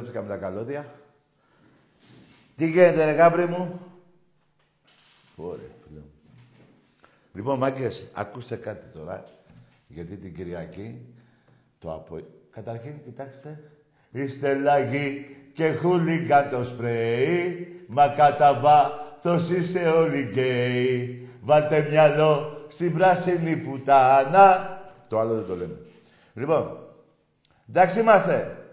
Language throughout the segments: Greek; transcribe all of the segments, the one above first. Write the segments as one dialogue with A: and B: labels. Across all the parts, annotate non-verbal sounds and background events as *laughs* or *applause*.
A: με τα καλώδια. Τι γίνεται, ρε γάμπρι μου; Ωραία, φίλε μου. Λοιπόν, μάγκες, ακούστε κάτι τώρα. Γιατί την Κυριακή το απο... Καταρχήν, κοιτάξτε. Είστε λαγοί και χούλιγκα το σπρέι. Μα κατά βάθος είστε όλοι γκέι. Βάλτε μυαλό στην πράσινη πουτάνα. Το άλλο δεν το λέμε. Λοιπόν, εντάξει είμαστε.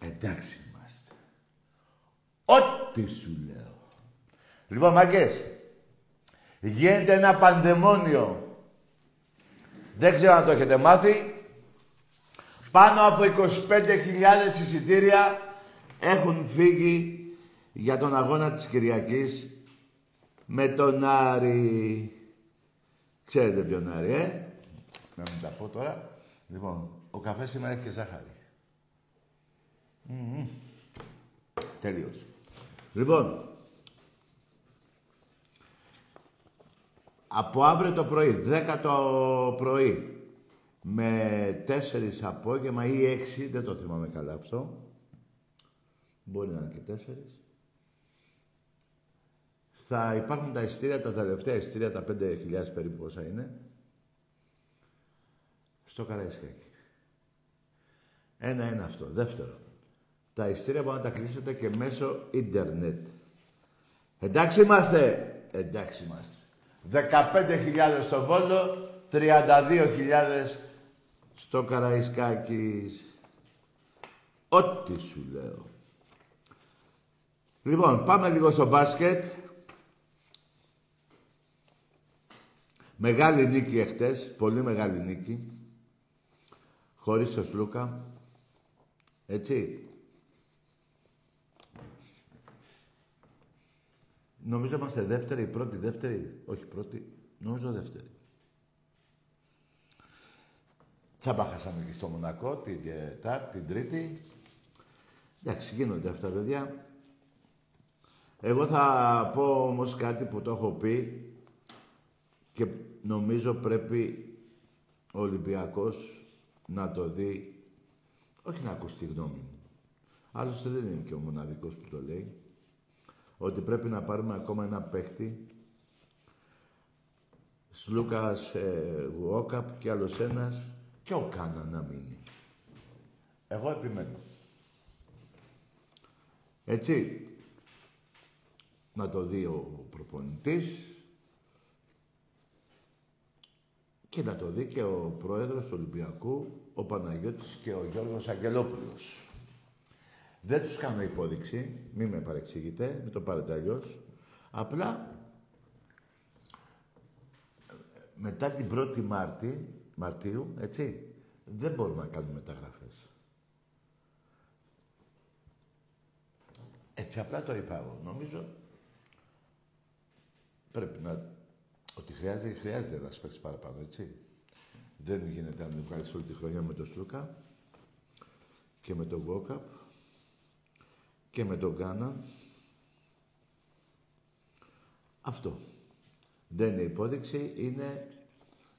A: Εντάξει είμαστε. Ό,τι σου λέω. Λοιπόν, μάγκες, γίνεται ένα πανδαιμόνιο. Δεν ξέρω αν το έχετε μάθει. Πάνω από 25.000 εισιτήρια έχουν φύγει για τον αγώνα της Κυριακής με τον Άρη. Ξέρετε ποιον Άρη, ε; Να μην τα πω τώρα. Λοιπόν, ο καφές σήμερα έχει και ζάχαρη. Mm Τελείως. Λοιπόν, από αύριο το πρωί, 10 το πρωί, με 4 απόγευμα ή 6, δεν το θυμάμαι καλά αυτό, μπορεί να είναι και 4, θα υπάρχουν τα ειστήρια, τα τελευταία ειστήρια, τα 5.000 περίπου όσα είναι, στο Καραϊσκάκι. Ένα είναι αυτό. Δεύτερο, τα ειστήρια μπορείτε να τα κλείσετε και μέσω ίντερνετ. Εντάξει είμαστε. Εντάξει είμαστε. 15.000 στο Βόλο, 32.000 στο Καραϊσκάκης. Ό,τι σου λέω. Λοιπόν, πάμε λίγο στο μπάσκετ. Μεγάλη νίκη εχθές, πολύ μεγάλη νίκη. Χωρίς το Σλούκα. Έτσι. Νομίζω είμαστε δεύτερη, πρώτη, δεύτερη. Όχι πρώτη, νομίζω δεύτερη. Τσάμπα χάσαμε και στο Μονακό την Τετάρτη, την Τρίτη. Εντάξει, γίνονται αυτά, παιδιά. Εγώ θα πω όμως κάτι που το έχω πει και νομίζω πρέπει ο Ολυμπιακός να το δει, όχι να ακούσει τη γνώμη μου. Άλλωστε δεν είναι και ο μοναδικός που το λέει ότι πρέπει να πάρουμε ακόμα ένα παίχτη. Σλούκας ε, Γουόκαπ και άλλος ένας και ο Κάνα να μείνει. Εγώ επιμένω. Έτσι, να το δει ο προπονητής και να το δει και ο πρόεδρος του Ολυμπιακού, ο Παναγιώτης και ο Γιώργος Αγγελόπουλος. Δεν τους κάνω υπόδειξη, μη με παρεξηγείτε, μην το πάρετε αλλιώς. Απλά, μετά την 1η Μάρτη, Μαρτίου, έτσι, δεν μπορούμε να κάνουμε μεταγραφές. Έτσι απλά το είπα εγώ. Νομίζω πρέπει να... Ότι χρειάζεται, χρειάζεται να παίξει παραπάνω, έτσι. Δεν γίνεται να βγάλεις όλη τη χρονιά με τον Στούκα και με τον Βόκαπ και με τον Γκάνα. Αυτό. Δεν είναι υπόδειξη, είναι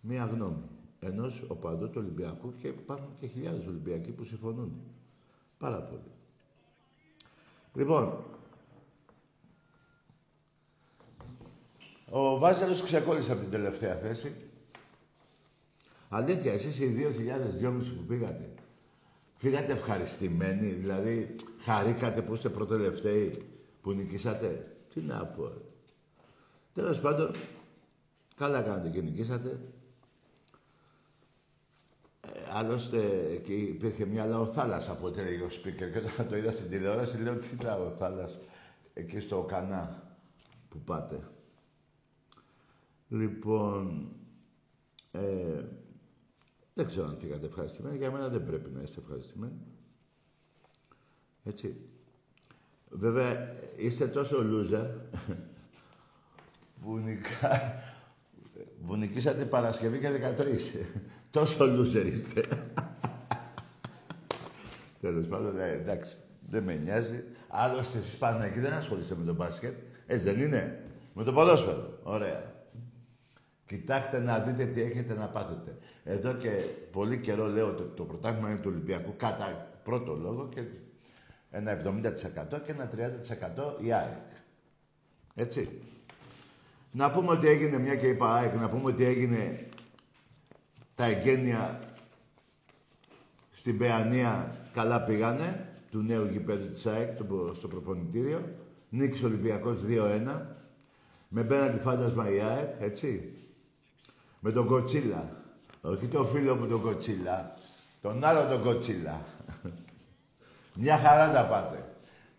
A: μία γνώμη ενός οπαδού του Ολυμπιακού και υπάρχουν και χιλιάδες Ολυμπιακοί που συμφωνούν. Πάρα πολύ. Λοιπόν, ο Βάζελος ξεκόλλησε από την τελευταία θέση. Αλήθεια, εσείς οι 2.000, 2.500 που πήγατε, Φύγατε ευχαριστημένοι, δηλαδή χαρήκατε που είστε προτελευταίοι, που νικήσατε. Τι να πω. Τέλος πάντων, καλά κάνετε και νικήσατε. Ε, άλλωστε, εκεί υπήρχε μια λαοθάλασσα από ό,τι έλεγε ο Σπίκερ και όταν το είδα στην τηλεόραση λέω τι λαοθάλασσα εκεί στο Κανά που πάτε. Λοιπόν, ε, δεν ξέρω αν φύγατε ευχαριστημένοι. Για μένα δεν πρέπει να είστε ευχαριστημένοι. Έτσι. Βέβαια, είστε τόσο loser που, νικά... που νικήσατε Παρασκευή και 13. τόσο loser είστε. Τέλος πάντων, ναι, εντάξει, δεν με νοιάζει. Άλλωστε, εσείς πάνε εκεί δεν ασχολείστε με το μπάσκετ. Έτσι δεν είναι; Με το ποδόσφαιρο. Ωραία. Κοιτάξτε να δείτε τι έχετε να πάθετε. Εδώ και πολύ καιρό λέω ότι το πρωτάθλημα είναι του Ολυμπιακού κατά πρώτο λόγο και ένα 70% και ένα 30% η ΑΕΚ. Έτσι. Να πούμε ότι έγινε, μια και είπα ΑΕΚ, να πούμε ότι έγινε τα εγγένεια στην Παιανία καλά πήγανε, του νέου γηπέδου της ΑΕΚ, στο προπονητήριο. Νίκης Ολυμπιακός 2-1. Με πέναντι φάντασμα η ΑΕΚ, έτσι. Με τον Κοτσίλα. Όχι το φίλο μου τον Κοτσίλα. Τον άλλο τον Κοτσίλα. Μια χαρά τα πάτε.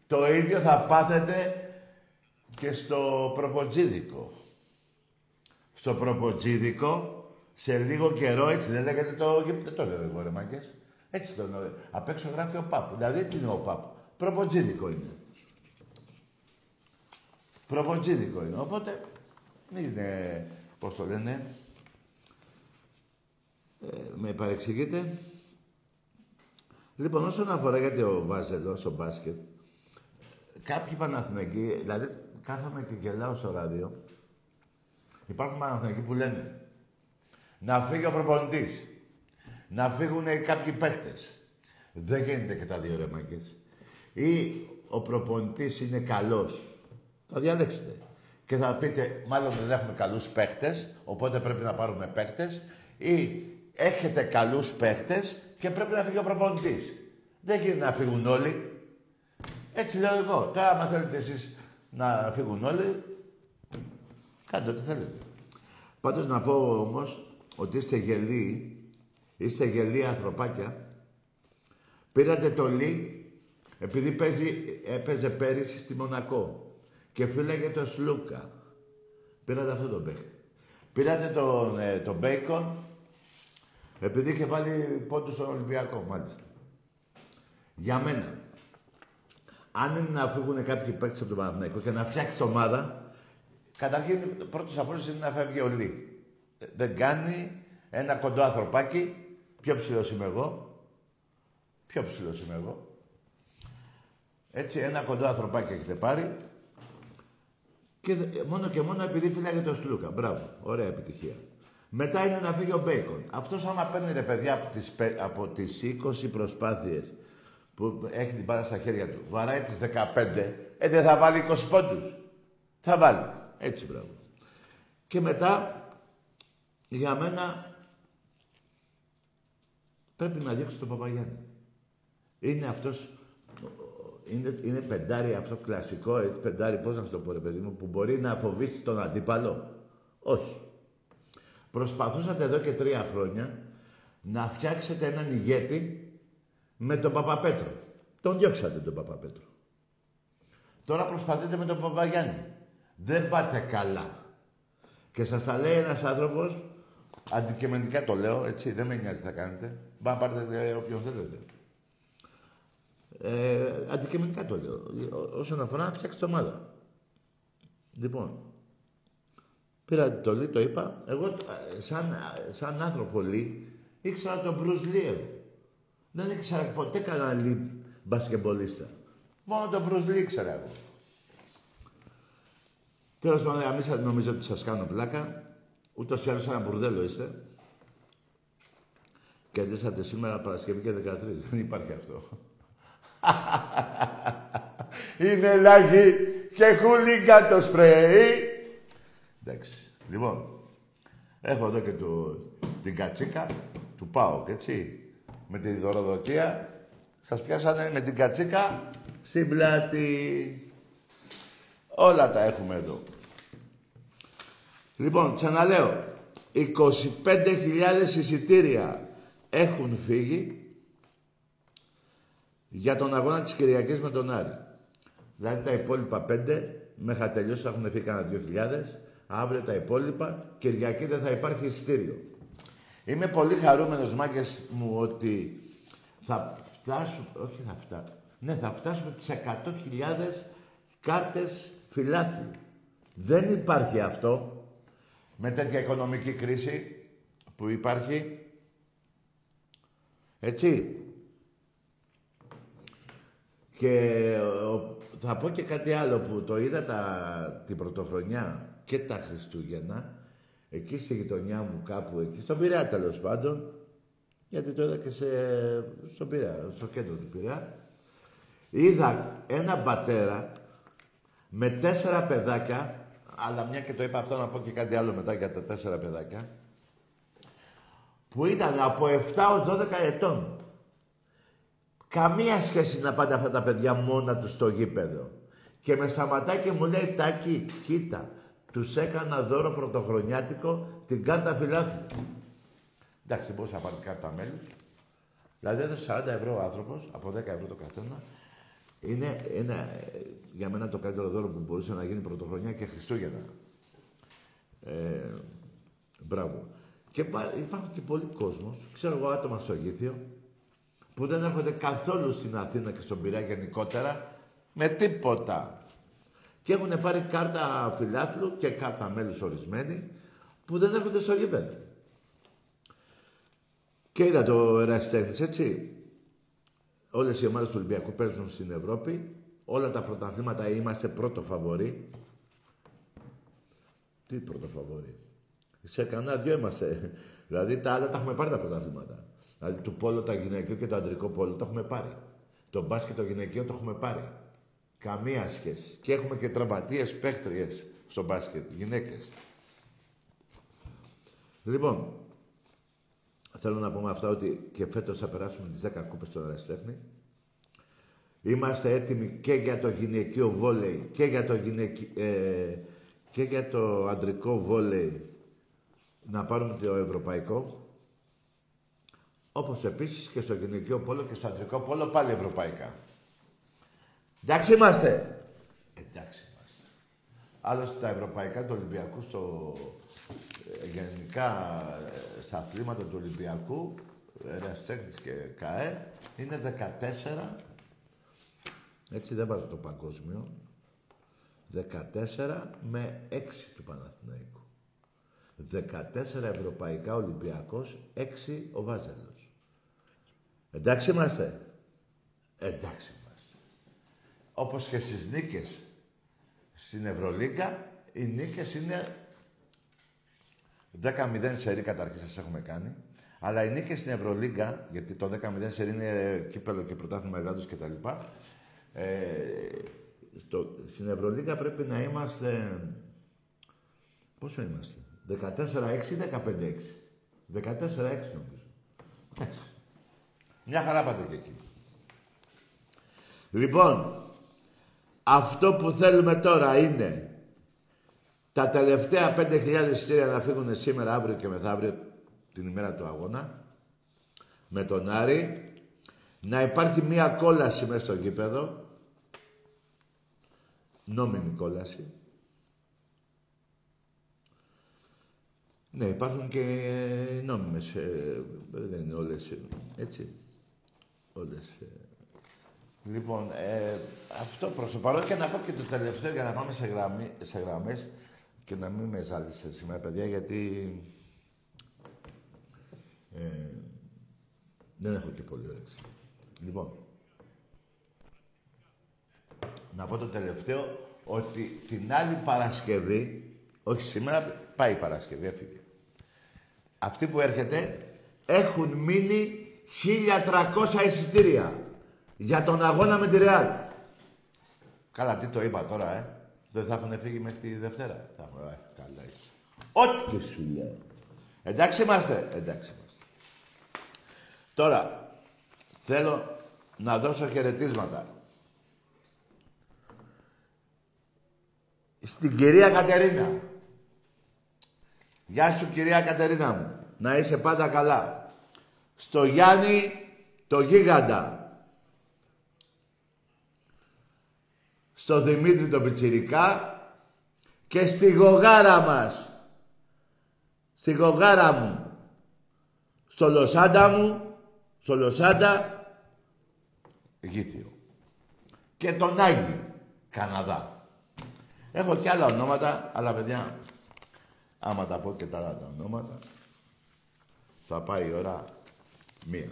A: Το ίδιο θα πάθετε και στο προποτζίδικο. Στο προποτζίδικο, σε λίγο καιρό, έτσι δεν λέγεται το... Δεν το λέω εγώ, ρε μάγκες. Έτσι το λέω. Απ' έξω γράφει ο Πάπου. Δηλαδή τι είναι ο Πάπου; Προποτζίδικο είναι. Προποτζίδικο είναι. Οπότε, είναι, πώς το λένε, ε, με παρεξηγείτε. Λοιπόν, όσον αφορά γιατί ο Βάζελο στο μπάσκετ, κάποιοι Παναθηναϊκοί, δηλαδή κάθομαι και γελάω στο ράδιο, υπάρχουν Παναθηναϊκοί που λένε να φύγει ο προπονητής, να φύγουν κάποιοι παίχτες. Δεν γίνεται και τα δύο ρεμάκες. Ή ο προπονητής είναι καλός. Θα διαλέξετε. Και θα πείτε, μάλλον δεν έχουμε καλούς παίχτες, οπότε πρέπει να πάρουμε παίχτες. Ή έχετε καλούς παίχτες και πρέπει να φύγει ο προπονητής. Δεν γίνεται να φύγουν όλοι. Έτσι λέω εγώ. Τώρα, άμα θέλετε εσείς να φύγουν όλοι, κάντε ό,τι θέλετε. Πάντως να πω όμως ότι είστε γελοί, είστε γελοί ανθρωπάκια. Πήρατε το Λί επειδή παίζει, έπαιζε πέρυσι στη Μονακό και φύλαγε το Σλούκα. Πήρατε αυτό το παίχτη. Πήρατε τον, ε, τον Μπέικον επειδή είχε βάλει πόντους στον Ολυμπιακό, μάλιστα. Για μένα, αν είναι να φύγουν κάποιοι παίκτες από τον Παναθηναϊκό και να φτιάξει την ομάδα, καταρχήν πρώτος απόλυτος είναι να φεύγει ο Λί. Δεν κάνει ένα κοντό ανθρωπάκι, πιο ψηλός είμαι εγώ, πιο ψηλός είμαι εγώ. Έτσι, ένα κοντό ανθρωπάκι έχετε πάρει και μόνο και μόνο επειδή φύλαγε το Σλούκα. Μπράβο, ωραία επιτυχία. Μετά είναι να φύγει ο Μπέικον. Αυτός άμα παίρνει ρε παιδιά από τις, από τις 20 προσπάθειες που έχει την πάρα στα χέρια του, βαράει τις 15, ε, δεν θα βάλει 20 πόντους. Θα βάλει. Έτσι μπράβο. Και μετά, για μένα, πρέπει να διώξει τον Παπαγιάννη. Είναι αυτός, είναι, είναι πεντάρι αυτό κλασικό, ε, πεντάρι, πώς να σου το πω ρε παιδί μου, που μπορεί να φοβήσει τον αντίπαλο. Όχι. Προσπαθούσατε εδώ και τρία χρόνια να φτιάξετε έναν ηγέτη με τον Παπαπέτρο. Τον διώξατε τον Παπαπέτρο. Τώρα προσπαθείτε με τον Παπαγιάννη. Δεν πάτε καλά. Και σας τα λέει ένας άνθρωπος, αντικειμενικά το λέω, έτσι, δεν με νοιάζει τι θα κάνετε. Μπα πάρετε όποιον θέλετε. Ε, αντικειμενικά το λέω. Όσον αφορά να φτιάξετε ομάδα. Λοιπόν, Πήρα το Λί, το είπα. Εγώ, σαν, σαν άνθρωπο Λί, ήξερα τον Μπρουζ Δεν ήξερα ποτέ κανένα Λί μπασκεμπολίστα. Μόνο τον Μπρουζ Λί ήξερα εγώ. Τέλος πάντων, μην νομίζω ότι σας κάνω πλάκα. Ούτως ή άλλως ένα μπουρδέλο είστε. Κερδίσατε σήμερα Παρασκευή και 13. Δεν υπάρχει αυτό. *laughs* Είναι λάγι και χούλιγκα το σπρέι. Εντάξει. Λοιπόν, έχω εδώ και το, την κατσίκα του ΠΑΟΚ, έτσι. Με τη δωροδοκία. Σας πιάσανε με την κατσίκα στην πλάτη. Όλα τα έχουμε εδώ. Λοιπόν, ξαναλέω. 25.000 εισιτήρια έχουν φύγει για τον αγώνα της Κυριακής με τον Άρη. Δηλαδή τα υπόλοιπα πέντε, μέχρι τελειώσει έχουν φύγει κανένα 2.000. Αύριο τα υπόλοιπα. Κυριακή δεν θα υπάρχει εισιτήριο. Είμαι πολύ χαρούμενος, μάγκες μου, ότι θα φτάσουμε... Όχι θα φτάσουμε. Ναι, θα φτάσουμε τις 100.000 κάρτες φιλάθλου. Δεν υπάρχει αυτό με τέτοια οικονομική κρίση που υπάρχει. Έτσι. Και θα πω και κάτι άλλο που το είδα τα, την πρωτοχρονιά και τα Χριστούγεννα, εκεί στη γειτονιά μου κάπου εκεί, στον Πειραιά τέλος πάντων, γιατί το είδα και σε, στον Πειραιά, στο κέντρο του Πειραιά, είδα ένα πατέρα με τέσσερα παιδάκια, αλλά μια και το είπα αυτό να πω και κάτι άλλο μετά για τα τέσσερα παιδάκια, που ήταν από 7 ως 12 ετών. Καμία σχέση να πάνε αυτά τα παιδιά μόνα τους στο γήπεδο. Και με σταματάει και μου λέει, Τάκη, κοίτα, τους έκανα δώρο πρωτοχρονιάτικο την κάρτα φιλάθλου. Εντάξει, μπορούσα να πάρει κάρτα μέλους. Δηλαδή έδωσε 40 ευρώ ο άνθρωπος, από 10 ευρώ το καθένα. Είναι ένα, για μένα το καλύτερο δώρο που μπορούσε να γίνει πρωτοχρονιά και Χριστούγεννα. Ε, μπράβο. Και υπάρχουν και πολλοί κόσμος, ξέρω εγώ άτομα στο Γήθιο, που δεν έρχονται καθόλου στην Αθήνα και στον Πειραιά γενικότερα με τίποτα. Και έχουν πάρει κάρτα φιλάθλου και κάρτα μέλους ορισμένοι που δεν έρχονται στο γήπεδο. Και είδα το Εραστέχνης, έτσι. Όλες οι ομάδες του Ολυμπιακού παίζουν στην Ευρώπη. Όλα τα πρωταθλήματα είμαστε πρώτο φαβορή. Τι πρώτο φαβορή. Σε κανένα δυο είμαστε. Δηλαδή τα άλλα τα έχουμε πάρει τα πρωταθλήματα. Δηλαδή του πόλο τα γυναικείο και το αντρικό πόλο το έχουμε πάρει. Το μπάσκετ το γυναικείο το έχουμε πάρει. Καμία σχέση. Και έχουμε και τραυματίες παίχτριες στο μπάσκετ, γυναίκες. Λοιπόν, θέλω να πούμε αυτά ότι και φέτος θα περάσουμε τις 10 κούπες στον Αραστέχνη. Είμαστε έτοιμοι και για το γυναικείο βόλεϊ και για το, ε, και για το αντρικό βόλεϊ να πάρουμε το ευρωπαϊκό. Όπως επίσης και στο γυναικείο πόλο και στο αντρικό πόλο πάλι ευρωπαϊκά. Εντάξει είμαστε. Εντάξει είμαστε. Άλλωστε τα ευρωπαϊκά του Ολυμπιακού στο ε, γενικά ε, στα αθλήματα του Ολυμπιακού, Εραστέχνης και ΚΑΕ, είναι 14. Έτσι δεν βάζω το παγκόσμιο. 14 με 6 του Παναθηναϊκού. 14 ευρωπαϊκά Ολυμπιακός, 6 ο Βάζελος. Εντάξει είμαστε. Εντάξει είμαστε. Όπως και στις νίκες στην Ευρωλίγκα, οι νίκες είναι 10-0 σερί καταρχήν σας έχουμε κάνει. Αλλά οι νίκες στην Ευρωλίγκα, γιατί το 10-0 σερί είναι κύπελο και πρωτάθλημα Ελλάδος κτλ. Ε, στο, στην Ευρωλίγκα πρέπει να είμαστε... Πόσο είμαστε, 14-6 ή 15-6. 14-6 νομίζω. Μια χαρά πάτε και εκεί. Λοιπόν, αυτό που θέλουμε τώρα είναι τα τελευταία 5.000 εισιτήρια να φύγουν σήμερα, αύριο και μεθαύριο την ημέρα του αγώνα με τον Άρη να υπάρχει μία κόλαση μέσα στο γήπεδο νόμιμη κόλαση Ναι, υπάρχουν και νόμιμες. Ε, δεν είναι όλες ε, έτσι. Όλες. Ε. Λοιπόν, ε, αυτό προς το παρόν και να πω και το τελευταίο για να πάμε σε, γραμμή, σε γραμμές και να μην με ζάλισε σήμερα, παιδιά, γιατί ε, δεν έχω και πολύ όρεξη. Λοιπόν, να πω το τελευταίο, ότι την άλλη Παρασκευή, όχι σήμερα, πάει η Παρασκευή, έφυγε αυτοί που έρχεται έχουν μείνει 1300 εισιτήρια για τον αγώνα με τη Ρεάλ. Καλά, τι το είπα τώρα, ε. Δεν θα έχουν φύγει μέχρι τη Δευτέρα. Θα έχουν, ε, καλά είσαι. Ό,τι σου λέω. Εντάξει είμαστε. Εντάξει είμαστε. Τώρα, θέλω να δώσω χαιρετίσματα. Στην κυρία Κατερίνα. Γεια σου κυρία Κατερίνα μου. Να είσαι πάντα καλά. Στο Γιάννη το γίγαντα. Στο Δημήτρη το Πιτσιρικά και στη γογάρα μας. Στη γογάρα μου. Στο Λοσάντα μου. Στο Λοσάντα. Γήθιο. Και τον Άγιο. Καναδά. Έχω και άλλα ονόματα, αλλά παιδιά Άμα τα πω και τα άλλα τα ονόματα, θα πάει η ώρα μία.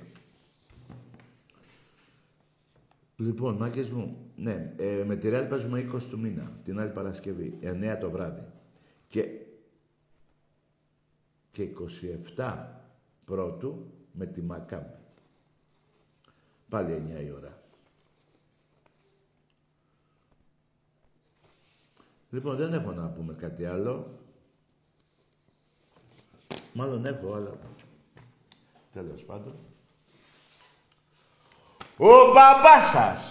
A: Λοιπόν, μάκες μου, ναι, ε, με τη Real παίζουμε 20 του μήνα, την άλλη Παρασκευή, 9 το βράδυ. Και, και 27 πρώτου με τη Μακάμπη. Πάλι 9 η ώρα. Λοιπόν, δεν έχω να πούμε κάτι άλλο. Μάλλον έχω, αλλά... Τέλος πάντων. Ο μπαμπάς!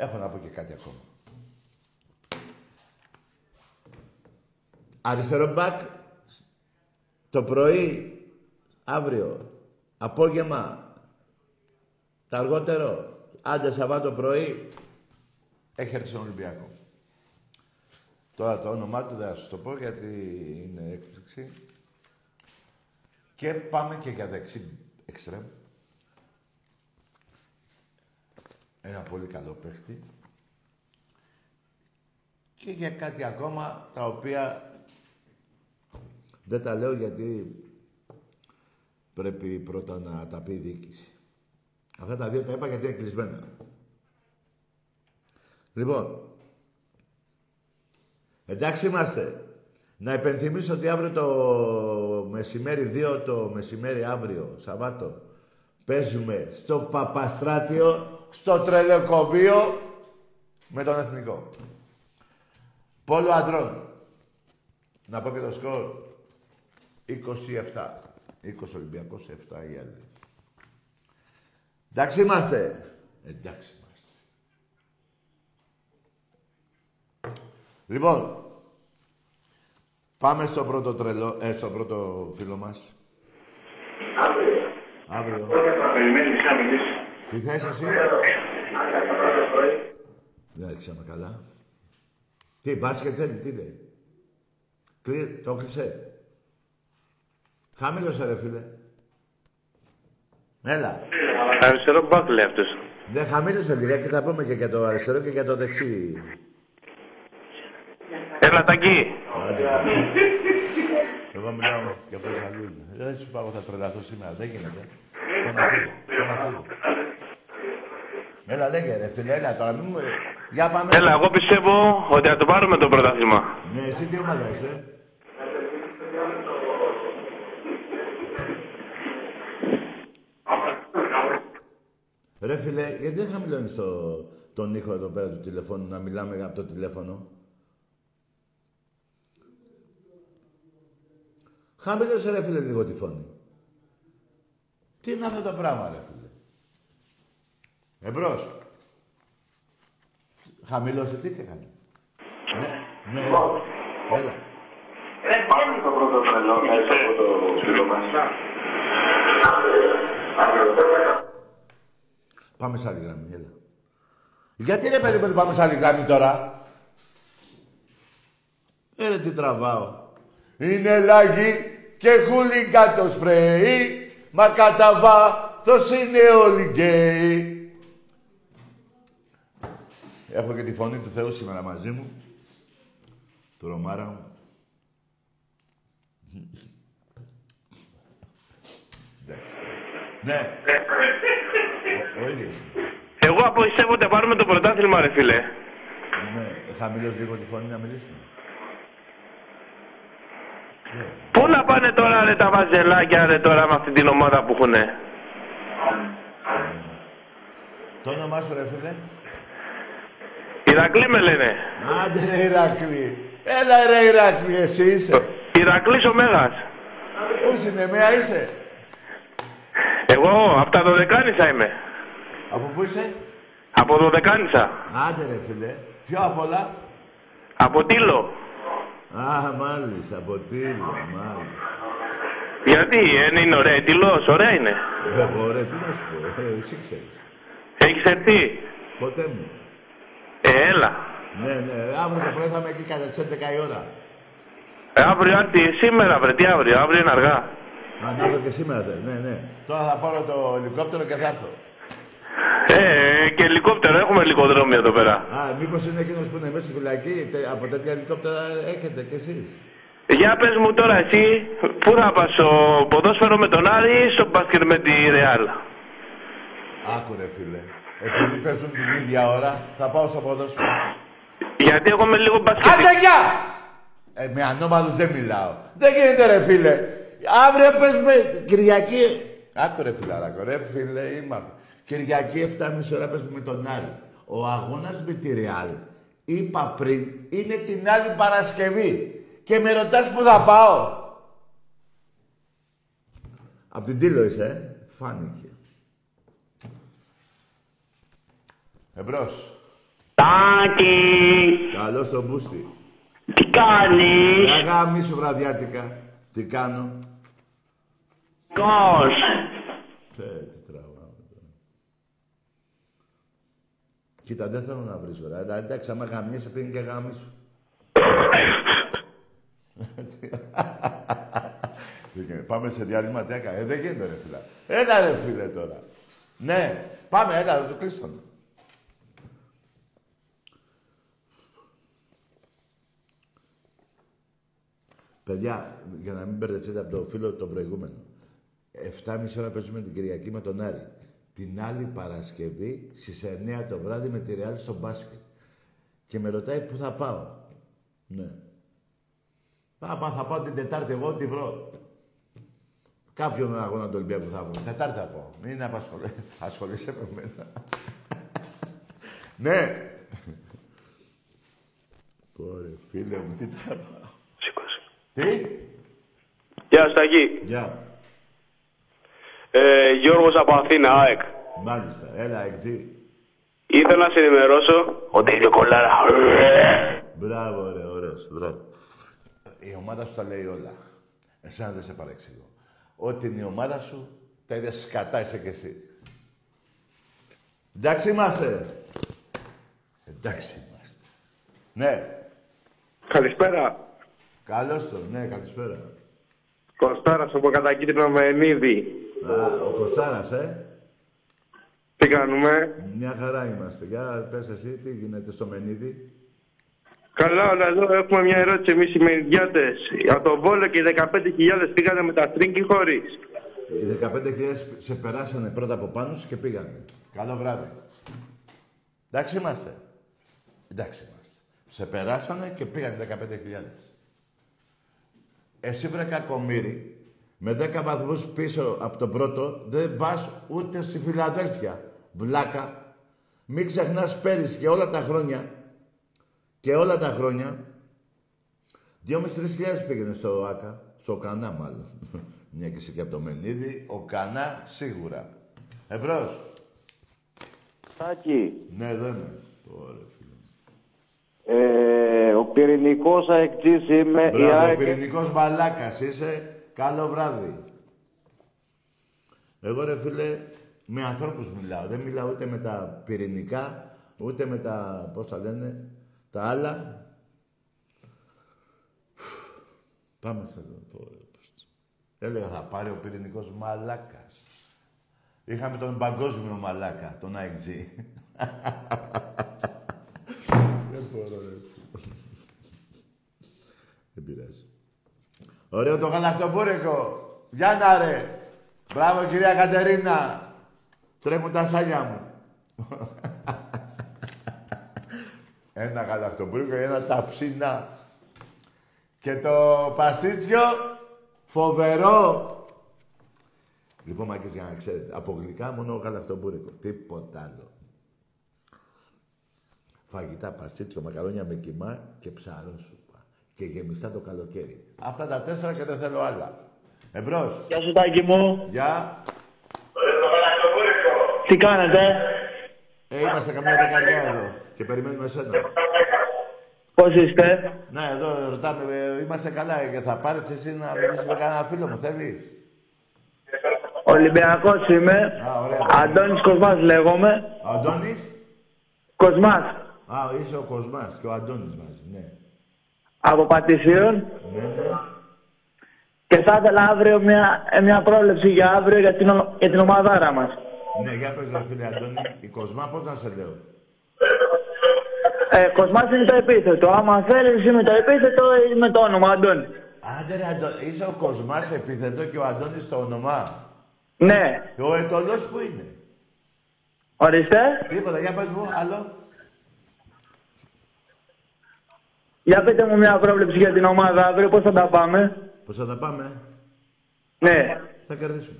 A: Έχω να πω και κάτι ακόμα. Αριστερό μπακ το πρωί, αύριο, απόγευμα, το αργότερο, άντε Σαββάτο πρωί, έχει έρθει στον Ολυμπιακό. Τώρα το όνομά του δεν θα σου το πω γιατί είναι έκπληξη. Και πάμε και για δεξί εξτρέμ. Ένα πολύ καλό παίχτη. Και για κάτι ακόμα τα οποία δεν τα λέω γιατί πρέπει πρώτα να τα πει η διοίκηση. Αυτά τα δύο τα είπα γιατί είναι κλεισμένα. Λοιπόν, εντάξει είμαστε. Να υπενθυμίσω ότι αύριο το μεσημέρι, 2 το μεσημέρι αύριο, Σαββάτο, παίζουμε στο Παπαστράτιο, στο Τρελεκοβείο, με τον Εθνικό. Πόλο αντρών. Να πω και το σκορ. 27. 20 Ολυμπιακός, 7 οι άλλοι. Εντάξει είμαστε. Εντάξει είμαστε. Λοιπόν, πάμε στο πρώτο τρελό, ε, στο πρώτο φίλο μας. Αύριο. Αύριο. Περιμένεις να μιλήσεις. Τι θες εσύ. Δεν άρχισαμε καλά. Τι, μπάσκετ θέλει, τι λέει; το χρυσέ. Χαμήλωσε ρε φίλε. Έλα.
B: Αριστερό μπακ λέει αυτός.
A: Δεν χαμήλωσε δηλαδή και θα πούμε και για το αριστερό και για το δεξί.
B: Έλα ταγκί.
A: Εγώ μιλάω για προς αλλού. Δεν σου πάω θα τρελαθώ σήμερα. Δεν γίνεται. Τον αφήνω. Τον αφήνω. Έλα λέγε ρε φίλε, έλα τώρα. Μην... Για πάμε.
B: Έλα, εγώ πιστεύω ότι θα το πάρουμε το πρωτάθλημα.
A: Ναι, εσύ τι ομάδα είσαι. Ρε φίλε, γιατί δεν χαμηλώνεις το, τον ήχο εδώ πέρα του τηλεφώνου, να μιλάμε από το τηλέφωνο; Χαμηλώσε ρε φίλε λίγο τη φωνή. Τι είναι αυτό το πράγμα ρε φίλε; Εμπρός. Χαμηλώσε τι και κάνει. Ναι, ναι, έλα.
B: Δεν πάμε το πρώτο τρελό, έτσι από το φίλο μας.
A: Πάμε σε άλλη γραμμή, έλα. Γιατί ρε παιδί μου πάμε σε άλλη γραμμή τώρα; Έρε τι τραβάω. Είναι λάγι και χούλιγκα το σπρέι, μα κατά βάθος είναι όλοι γκέι. Έχω και τη φωνή του Θεού σήμερα μαζί μου. Του Ρωμάρα μου. Εντάξει. Ναι. Ο ίδιος.
B: Εγώ πιστεύω ότι θα πάρουμε το πρωτάθλημα, ρε φίλε.
A: Ναι. Χαμηλώς λίγο τη φωνή να μιλήσουμε.
B: Πού να πάνε τώρα ρε τα βαζελάκια ρε τώρα με αυτή την ομάδα που έχουνε;
A: Το όνομά σου ρε φίλε.
B: Ηρακλή με λένε.
A: Άντε ρε Ηρακλή. Έλα ρε Ηρακλή, εσύ είσαι.
B: Ηρακλής ο Μέγας.
A: Πού είναι, μία είσαι;
B: Εγώ από τα Δωδεκάνησα είμαι.
A: Από πού είσαι;
B: Από Δωδεκάνησα.
A: Άντε ρε φίλε. Ποιο απ' όλα.
B: Από Τήλο.
A: Α, μάλιστα, από Τήλο, μάλιστα.
B: Γιατί, δεν είναι ωραία η Τήλος, ωραία είναι.
A: Εγώ ρε, τι να σου πω, ε, εσύ ξέρεις.
B: Έχεις έρθει;
A: Ποτέ μου.
B: Ε, έλα.
A: Ναι, ναι, αύριο το πρωί θα είμαι εκεί κατά τις 11 η ώρα.
B: Ε, αύριο άντι, σήμερα βρε, τι αύριο, αύριο είναι αργά.
A: Α, να έρθω και σήμερα θέλει, ναι, ναι. Τώρα θα πάρω το ελικόπτερο και θα έρθω.
B: Ε, και ελικόπτερο, έχουμε ελικοδρόμιο εδώ πέρα.
A: Α, μήπως είναι εκείνος που είναι μέσα στη φυλακή, τε- από τέτοια ελικόπτερα έχετε κι εσείς;
B: Για πες μου τώρα εσύ, πού θα πας, στο ποδόσφαιρο με τον Άρη ή στο μπάσκετ με τη Ρεάλ;
A: Άκου ρε φίλε. Επειδή παίζουν την ίδια ώρα, θα πάω στο ποδόσφαιρο.
B: Γιατί εγώ είμαι λίγο μπάσκετ.
A: Άντε γεια! Ε, με ανώμαλους δεν μιλάω. Δεν γίνεται ρε φίλε. Αύριο παίζουμε Κυριακή. Άκου ρε φιλαράκο, ρε φίλε, είμαστε. Κυριακή 7.30 ώρα παίζουμε με τον Άρη. Ο αγώνας με τη Ρεάλ Είπα πριν, είναι την άλλη Παρασκευή. Και με ρωτάς που θα πάω. Απ' την Τήλο είσαι, ε; Φάνηκε. Εμπρός.
C: Τάκη,
A: Καλώς τον Μπούστη.
C: τι κάνεις,
A: Αγάμι σου βραδιάτικα. Τι κάνω;
C: πώς,
A: Ε, τι τραβάω τώρα. Κοίτα, δεν θέλω να βρεις τώρα. Ε, εντάξει, άμα γαμιέσαι πήγαινε και γάμι σου. Τι γίνεται, Πάμε σε διάλειμμα, τι έκανε. Ε, δεν γίνεται ρε φίλα. Έλα ρε φίλε τώρα. Ναι, πάμε, έλα, το Παιδιά, για να μην μπερδευτείτε από το φίλο το προηγούμενο. 7.30 ώρα παίζουμε την Κυριακή με τον Άρη. Την άλλη Παρασκευή στις 9 το βράδυ με τη Ρεάλ στο μπάσκετ. Και με ρωτάει πού θα πάω. Ναι. Πάω, θα πάω την Τετάρτη, εγώ ό,τι βρω. Κάποιον αγώνα του Ολυμπιακού θα βρω. Τετάρτη θα πάω. Μην απασχολε... *laughs* ασχολείσαι με μένα. *laughs* ναι. Πόρε, φίλε μου, τι τραβάω.
B: Σήκωσε.
A: Τι;
B: Γεια σου, Τάκη.
A: Γεια.
B: Ε, Γιώργος από Αθήνα, ΑΕΚ.
A: Μάλιστα. Έλα, εξή.
B: Ήθελα να σε ενημερώσω ότι είναι κολλάρα.
A: Μπράβο, ρε, ωραίος. Μπράβο. Η ομάδα σου τα λέει όλα. Εσένα δεν σε παρεξηγώ. Ό,τι είναι η ομάδα σου, τα ίδια σκατά είσαι κι εσύ. Εντάξει είμαστε. Εντάξει είμαστε. Ναι.
B: Καλησπέρα.
A: Καλώς το. Ναι, καλησπέρα.
B: Κωστάρας από κατακίτρινο με ενίδη.
A: Α, ο Κωστάρας, ε.
B: Τι κάνουμε;
A: Μια χαρά είμαστε. Για πες εσύ, τι γίνεται στο Μενίδη;
B: Καλά, όλα εδώ έχουμε μια ερώτηση εμείς οι μεριδιάτες. Από το Βόλο και οι 15.000 πήγανε με τα στρίγκη χωρίς.
A: Οι 15.000 σε περάσανε πρώτα από πάνω σου και πήγανε. Καλό βράδυ. Εντάξει είμαστε. Εντάξει είμαστε. Σε περάσανε και πήγανε 15.000. Εσύ βρε κακομύρι, με 10 βαθμούς πίσω από τον πρώτο, δεν πας ούτε στη Φιλαδέλφια. Βλάκα. Μην ξεχνάς πέρυσι και όλα τα χρόνια, και όλα τα χρόνια, 2.500-3.000 πήγαινε στο ΆΚΑ, στο Κανά μάλλον. *laughs* Μια και εσύ και από το Μενίδη, ο Κανά σίγουρα. Εμπρός.
D: Τάκη,
A: Ναι, εδώ είμαι. Ωραία, φίλε.
D: ε, ο πυρηνικός αεκτής είμαι. η
A: Μπράβο,
D: ΑΕΚ-
A: πυρηνικός μαλάκας είσαι. Καλό βράδυ. Εγώ ρε φίλε, με ανθρώπους μιλάω. Δεν μιλάω ούτε με τα πυρηνικά, ούτε με τα, πώς τα λένε, τα άλλα. Πάμε στο πω, πώς- Έλεγα θα πάρει ο πυρηνικός μαλάκας. Είχαμε τον παγκόσμιο μαλάκα, τον AXG. *laughs* Ωραίο το γαλακτομπούρικο. Γιάννα ρε. Μπράβο κυρία Κατερίνα. Τρέχουν τα σάλια μου. *laughs* ένα γαλακτομπούρικο, ένα ταψίνα. Και το πασίτσιο φοβερό. Λοιπόν, μάκες, για να ξέρετε, από γλυκά μόνο γαλακτομπούρικο. Τίποτα άλλο. Φαγητά, παστίτσιο, μακαρόνια με κιμά και ψαρόσουπα. Και γεμιστά το καλοκαίρι. Αυτά τα τέσσερα και δεν θέλω άλλα. Εμπρός.
C: Γεια σου Τάκη μου.
A: Γεια.
C: Τι κάνετε;
A: Ε, είμαστε καμιά δεκαετία εδώ και περιμένουμε εσένα.
C: Πώς είστε;
A: Ναι, εδώ ρωτάμε, ε, είμαστε καλά και θα πάρεις εσύ να μιλήσεις με κανένα φίλο μου, θέλεις;
C: Ολυμπιακός είμαι.
A: Α, ωραία.
C: Αντώνης Κοσμάς λέγομαι.
A: Ο Αντώνης;
C: Κοσμάς.
A: Α, είσαι ο Κοσμάς και ο Αντώνης μαζί, ναι.
C: Από Πατησίων.
A: Ναι, ναι.
C: Και θα ήθελα αύριο μια, ε, μια πρόβλεψη για αύριο για την, ο- για την ομαδάρα μας.
A: Ναι, για πες ρε φίλε Αντώνη, η Κοσμά πώς να σε λέω;
C: Ε, Κοσμάς είναι το επίθετο. Άμα θέλεις είμαι το επίθετο είμαι το όνομα Αντώνη.
A: Άντε ρε Αντώνη, είσαι ο Κοσμάς επίθετο και ο Αντώνης το όνομά.
C: Ναι.
A: Ο Ετωλός που είναι;
C: Ορίστε.
A: Τίποτα, για πες μου, άλλο.
C: Για πείτε μου μια πρόβλεψη για την ομάδα αύριο. Πώς θα τα πάμε;
A: Πώς θα τα πάμε,
C: Ναι.
A: θα κερδίσουμε.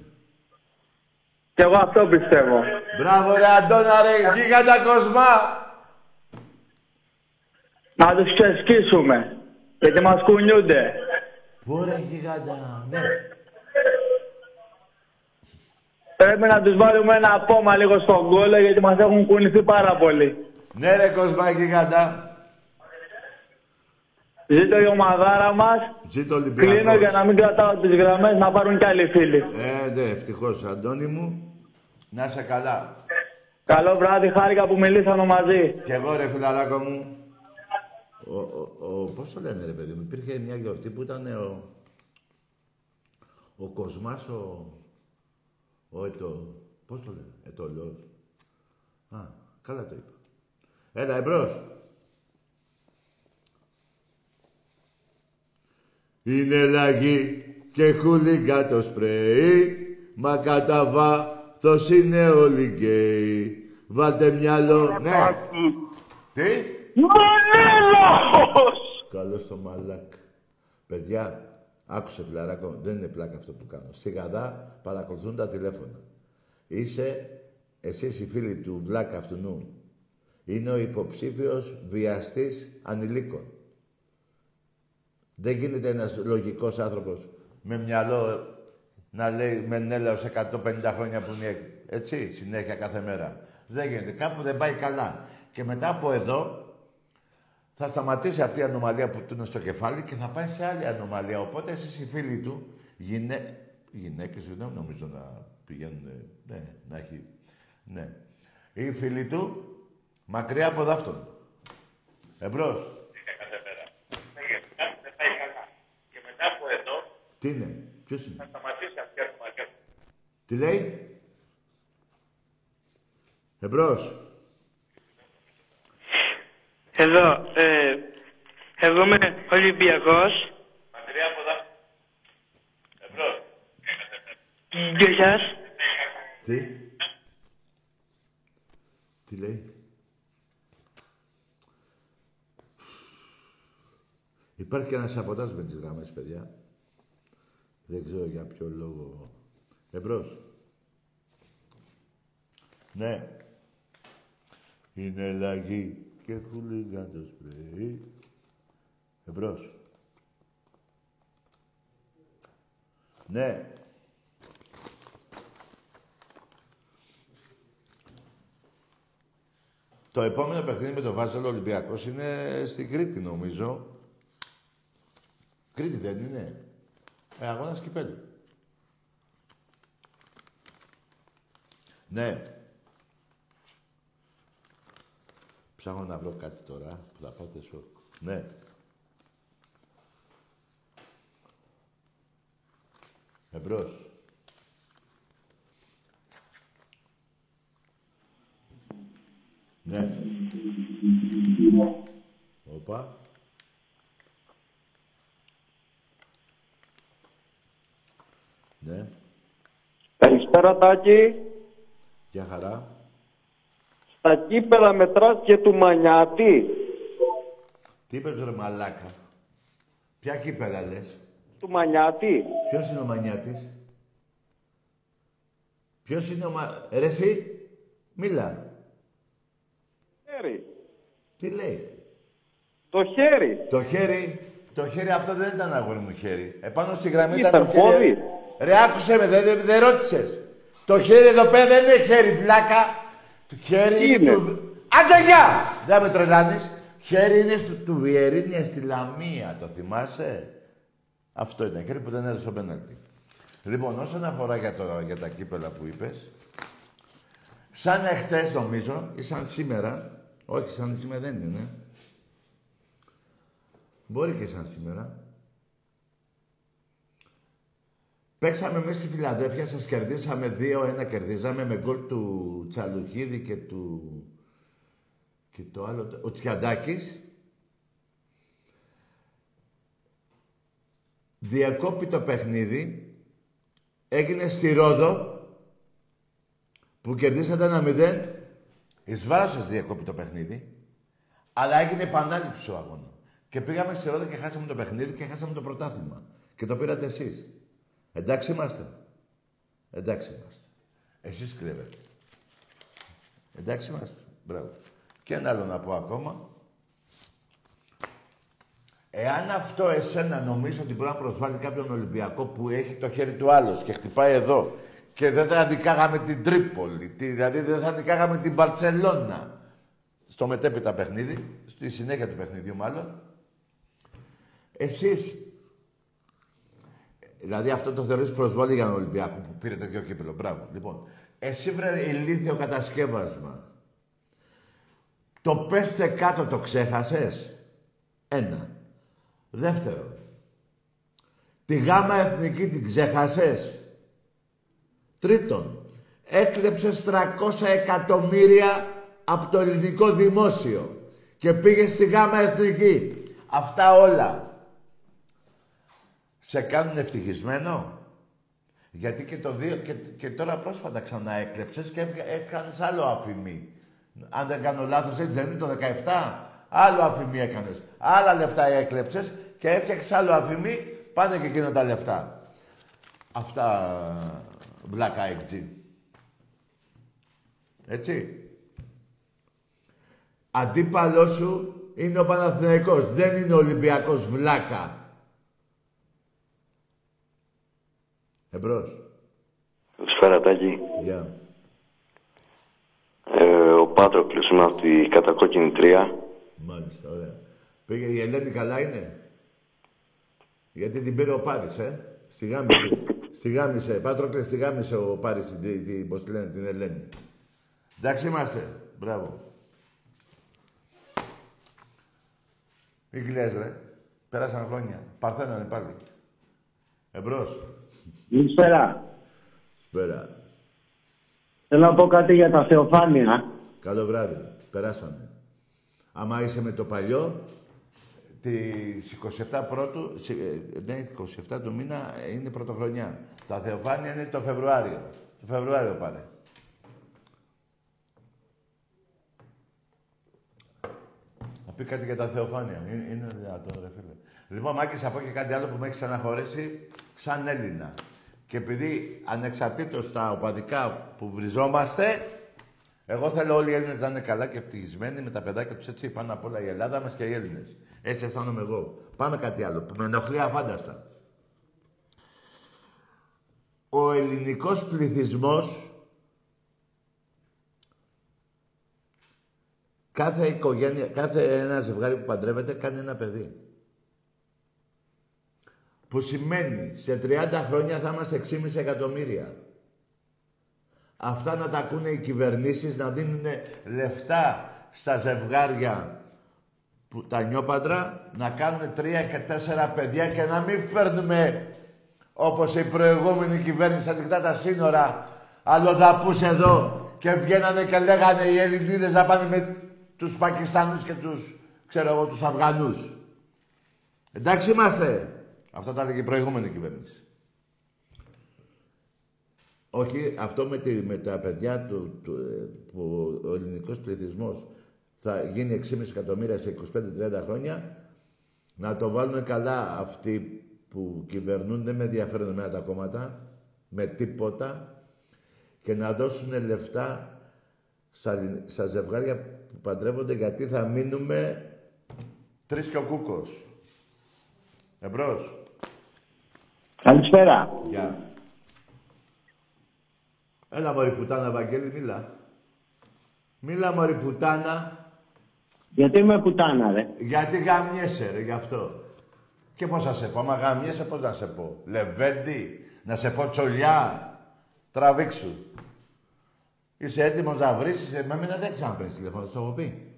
C: Και εγώ αυτό πιστεύω.
A: Μπράβο ρε Αντώνα ρε, γίγαντα Κοσμά.
C: να τους ξεσκίσουμε. Γιατί μας κουνιούνται.
A: Πού ρε γιγάντα, ναι.
C: Πρέπει να τους βάλουμε ένα πόμα λίγο στον κόλλο γιατί μας έχουν κουνηθεί πάρα πολύ.
A: Ναι ρε Κοσμά γιγάντα.
C: Ζήτω η ομαδάρα μας.
A: Ζήτω Ολυμπιακός.
C: Κλείνω για να μην κρατάω τις γραμμές να πάρουν κι άλλοι φίλοι.
A: Ε, ναι, ευτυχώς, Αντώνη μου. Να είσαι καλά.
C: Καλό βράδυ, χάρηκα που μιλήσαμε μαζί.
A: Κι εγώ ρε φιλαράκο μου. Ο, ο, ο, πώς το λένε ρε παιδί μου, υπήρχε μια γιορτή που ήταν ο, ο Κοσμάς ο, ο ετώ, πώς το λένε, ετωλός. Α, καλά το είπα. Έλα, εμπρός. Είναι λαγί και χούλιγκα το σπρέι, μα κατά βάθος είναι όλοι γκέι. Βάλτε μυαλό, ναι. Τι;
B: Μανέλαος!
A: Καλώς το μαλάκ. Παιδιά, άκουσε φιλαράκο, δεν είναι πλάκα αυτό που κάνω. Στη Γαδά παρακολουθούν τα τηλέφωνα. Είσαι, εσείς οι φίλοι του βλάκα αυτού είναι ο υποψήφιος βιαστής ανηλίκων. Δεν γίνεται ένας λογικός άνθρωπος με μυαλό να λέει με νέλαος 150 χρόνια που είναι έτσι, συνέχεια κάθε μέρα. Δεν γίνεται. Κάπου δεν πάει καλά. Και μετά από εδώ θα σταματήσει αυτή η ανομαλία που του είναι στο κεφάλι και θα πάει σε άλλη ανομαλία. Οπότε εσείς οι φίλοι του, γυναί... γυναίκες δεν νομίζω να πηγαίνουν, ναι, να έχει, ναι. Οι φίλοι του, μακριά από δάφτον. Εμπρός.
B: Και μετά από εδώ
A: Τι είναι, ποιος είναι;
B: θα σταματήσει αυτή η ανομαλία.
A: Τι λέει; Εμπρός.
E: Εδώ, ε, εγώ είμαι Ολυμπιακός.
B: Μακριά από εδώ. Εμπρός.
E: Και εσάς.
A: Τι; Τι λέει; Υπάρχει και ένας σαποτάζ με τις γραμμές, παιδιά. Δεν ξέρω για ποιο λόγο. Εμπρός. Ναι. Είναι λαγί και χουλίγαν το σπρέι. Εμπρός. Ναι. Το επόμενο παιχνίδι με το Βάζελο Ολυμπιακός είναι στην Κρήτη, νομίζω. Κρήτη δεν είναι. Ε, αγώνας κυπέλου. Ναι. Ψάχνω να βρω κάτι τώρα που θα πάτε σοκ. Ναι. Εμπρός. Ναι. Όπα. Ναι.
D: Καλησπέρα Τάκη.
A: Γεια χαρά.
D: Στα κύπελα μετράς και του Μανιάτη.
A: Τι είπες ρε μαλάκα; Ποια κύπελα λες;
D: Του Μανιάτη.
A: Ποιος είναι ο Μανιάτης; Ποιος είναι ο Μα... Ρε εσύ. Μίλα.
D: Χέρι.
A: Τι λέει;
D: Το χέρι.
A: Το χέρι, το χέρι αυτό δεν ήταν αγόρι μου χέρι. Επάνω στη γραμμή
D: Ήταν
A: ήταν το χέρι.
D: πόδι.
A: Ρε άκουσε με, δεν δεν δεν ρώτησες. Το χέρι εδώ πέρα δεν είναι χέρι, βλάκα. Το χέρι
D: Τι
A: είναι,
D: είναι;
A: του... Άντε γεια! Δεν με τρελάνεις. Χέρι είναι στο, του Βιερίνια στη Λαμία, το θυμάσαι; Αυτό ήταν χέρι που δεν έδωσε ο πέναλτι. Λοιπόν, όσον αφορά για, το, για τα κύπελα που είπες, σαν εχθές νομίζω, ή σαν σήμερα, όχι σαν σήμερα δεν είναι, ναι. Μπορεί και σαν σήμερα. Παίξαμε εμείς στη Φιλαδέλφια, σας κερδίσαμε 2-1, κερδίζαμε με γκολ του Τσαλουχίδη και του... και το άλλο, ο Τσιαντάκης. Διακόπη το παιχνίδι, έγινε στη Ρόδο, που κερδίσατε ένα μηδέν. Εις βάρος σας διακόπη το παιχνίδι, αλλά έγινε επανάληψη ο αγώνας. Και πήγαμε στη Ρόδο και χάσαμε το παιχνίδι και χάσαμε το πρωτάθλημα. Και το πήρατε εσείς. Εντάξει είμαστε. Εντάξει είμαστε. Εσείς κρύβετε. Εντάξει είμαστε. Μπράβο. Και ένα άλλο να πω ακόμα. Εάν αυτό εσένα νομίζω ότι μπορεί να προσβάλλει κάποιον Ολυμπιακό που έχει το χέρι του άλλος και χτυπάει εδώ και δεν θα νικάγαμε την Τρίπολη, τι- δηλαδή δεν θα νικάγαμε την Μπαρτσελώνα στο μετέπειτα παιχνίδι, στη συνέχεια του παιχνιδιού μάλλον, εσείς, δηλαδή αυτό το θεωρείς προσβολή για τον Ολυμπιακό που πήρε τέτοιο κύπελο. Μπράβο. Λοιπόν, εσύ βρε ηλίθιο κατασκεύασμα. Το πέστε κάτω το ξέχασες; Ένα. Δεύτερο. Τη γάμα εθνική την ξέχασες; Τρίτον. Έκλεψες 300 εκατομμύρια από το ελληνικό δημόσιο και πήγες στη γάμα εθνική. Αυτά όλα. Σε κάνουν ευτυχισμένο. Γιατί και το δύο και, και τώρα πρόσφατα ξανά έκλεψες και έκανες άλλο αφημί. Αν δεν κάνω λάθος, έτσι δεν είναι το 17. Άλλο αφημί έκανες. Άλλα λεφτά έκλεψες και έφτιαξες άλλο αφημί, πάνε και εκείνα τα λεφτά. Αυτά βλάκα εκτζή. Έτσι. Αντίπαλός σου είναι ο Παναθηναϊκός, δεν είναι ο Ολυμπιακός βλάκα. Εμπρός.
F: Καλησπέρα Τάκη.
A: Γεια.
F: Ε, ο Πάτροκλος είμαι από τη κατακόκκινη τρία.
A: Μάλιστα, ωραία. Πήγε η Ελένη καλά είναι; Γιατί την πήρε ο Πάρης, ε; Στη γάμισε. *laughs* στη γάμισε. Πάτροκλε, στη γάμισε ο Πάρης, την, την, την, πώς τη λένε, την Ελένη. Εντάξει είμαστε. Μπράβο. Μην κλαις, ρε. Πέρασαν χρόνια. Παρθένανε πάλι. Εμπρός.
C: Καλησπέρα.
A: Σπέρα.
C: Θέλω να πω κάτι για τα θεοφάνεια.
A: Καλό βράδυ. Περάσαμε. Άμα είσαι με το παλιό, τις 27 πρώτου, σι- ε, ναι, 27 του μήνα ε, είναι πρωτοχρονιά. Τα Θεοφάνεια είναι το Φεβρουάριο. Το Φεβρουάριο πάρε. Να πει κάτι για τα Θεοφάνεια. Είναι, είναι δυνατόν, ρε φίλε. Λοιπόν, Μάκης, θα πω και κάτι άλλο που με έχει στεναχωρήσει σαν Έλληνα. Και επειδή ανεξαρτήτως τα οπαδικά που βριζόμαστε, εγώ θέλω όλοι οι Έλληνες να είναι καλά και ευτυχισμένοι με τα παιδάκια τους έτσι πάνω απ' όλα η Ελλάδα μας και οι Έλληνες. Έτσι αισθάνομαι εγώ. Πάμε κάτι άλλο που με ενοχλεί αφάνταστα. Ο ελληνικός πληθυσμός κάθε οικογένεια, κάθε ένα ζευγάρι που παντρεύεται κάνει ένα παιδί. Που σημαίνει σε 30 χρόνια θα είμαστε 6,5 εκατομμύρια. Αυτά να τα ακούνε οι κυβερνήσεις, να δίνουν λεφτά στα ζευγάρια που, τα νιόπαντρα, να κάνουν τρία και τέσσερα παιδιά και να μην φέρνουμε όπως η προηγούμενη κυβέρνηση ανοιχτά τα σύνορα, αλλοδαπούς εδώ και βγαίνανε και λέγανε οι Ελληνίδες να πάνε με τους Πακιστάνους και τους, ξέρω εγώ, τους Αφγανούς. Εντάξει είμαστε. Αυτό τα έλεγε η προηγούμενη κυβέρνηση. Όχι, αυτό με, τη, με τα παιδιά του, του, ε, που ο ελληνικός πληθυσμός θα γίνει 6,5 εκατομμύρια σε 25-30 χρόνια, να το βάλουν καλά αυτοί που κυβερνούν, δεν με ενδιαφέρουν εμένα τα κόμματα, με τίποτα, και να δώσουν λεφτά στα, στα ζευγάρια που παντρεύονται, γιατί θα μείνουμε τρεις και ο κούκος. Εμπρός.
C: Καλησπέρα.
A: Γεια. Έλα μωρή πουτάνα, Βαγγέλη, μίλα. Μίλα μωρή πουτάνα,
C: Γιατί είμαι πουτάνα, ρε.
A: γιατί γαμιέσαι ρε, γι' αυτό. Και πώς θα σε πω, άμα γαμιέσαι πώς να σε πω. Λεβέντη, να σε πω τσολιά. Τραβήξου. Είσαι έτοιμος να βρεις, με μένα δεν ξαναπρίνεις τηλέφωνο, το έχω πει.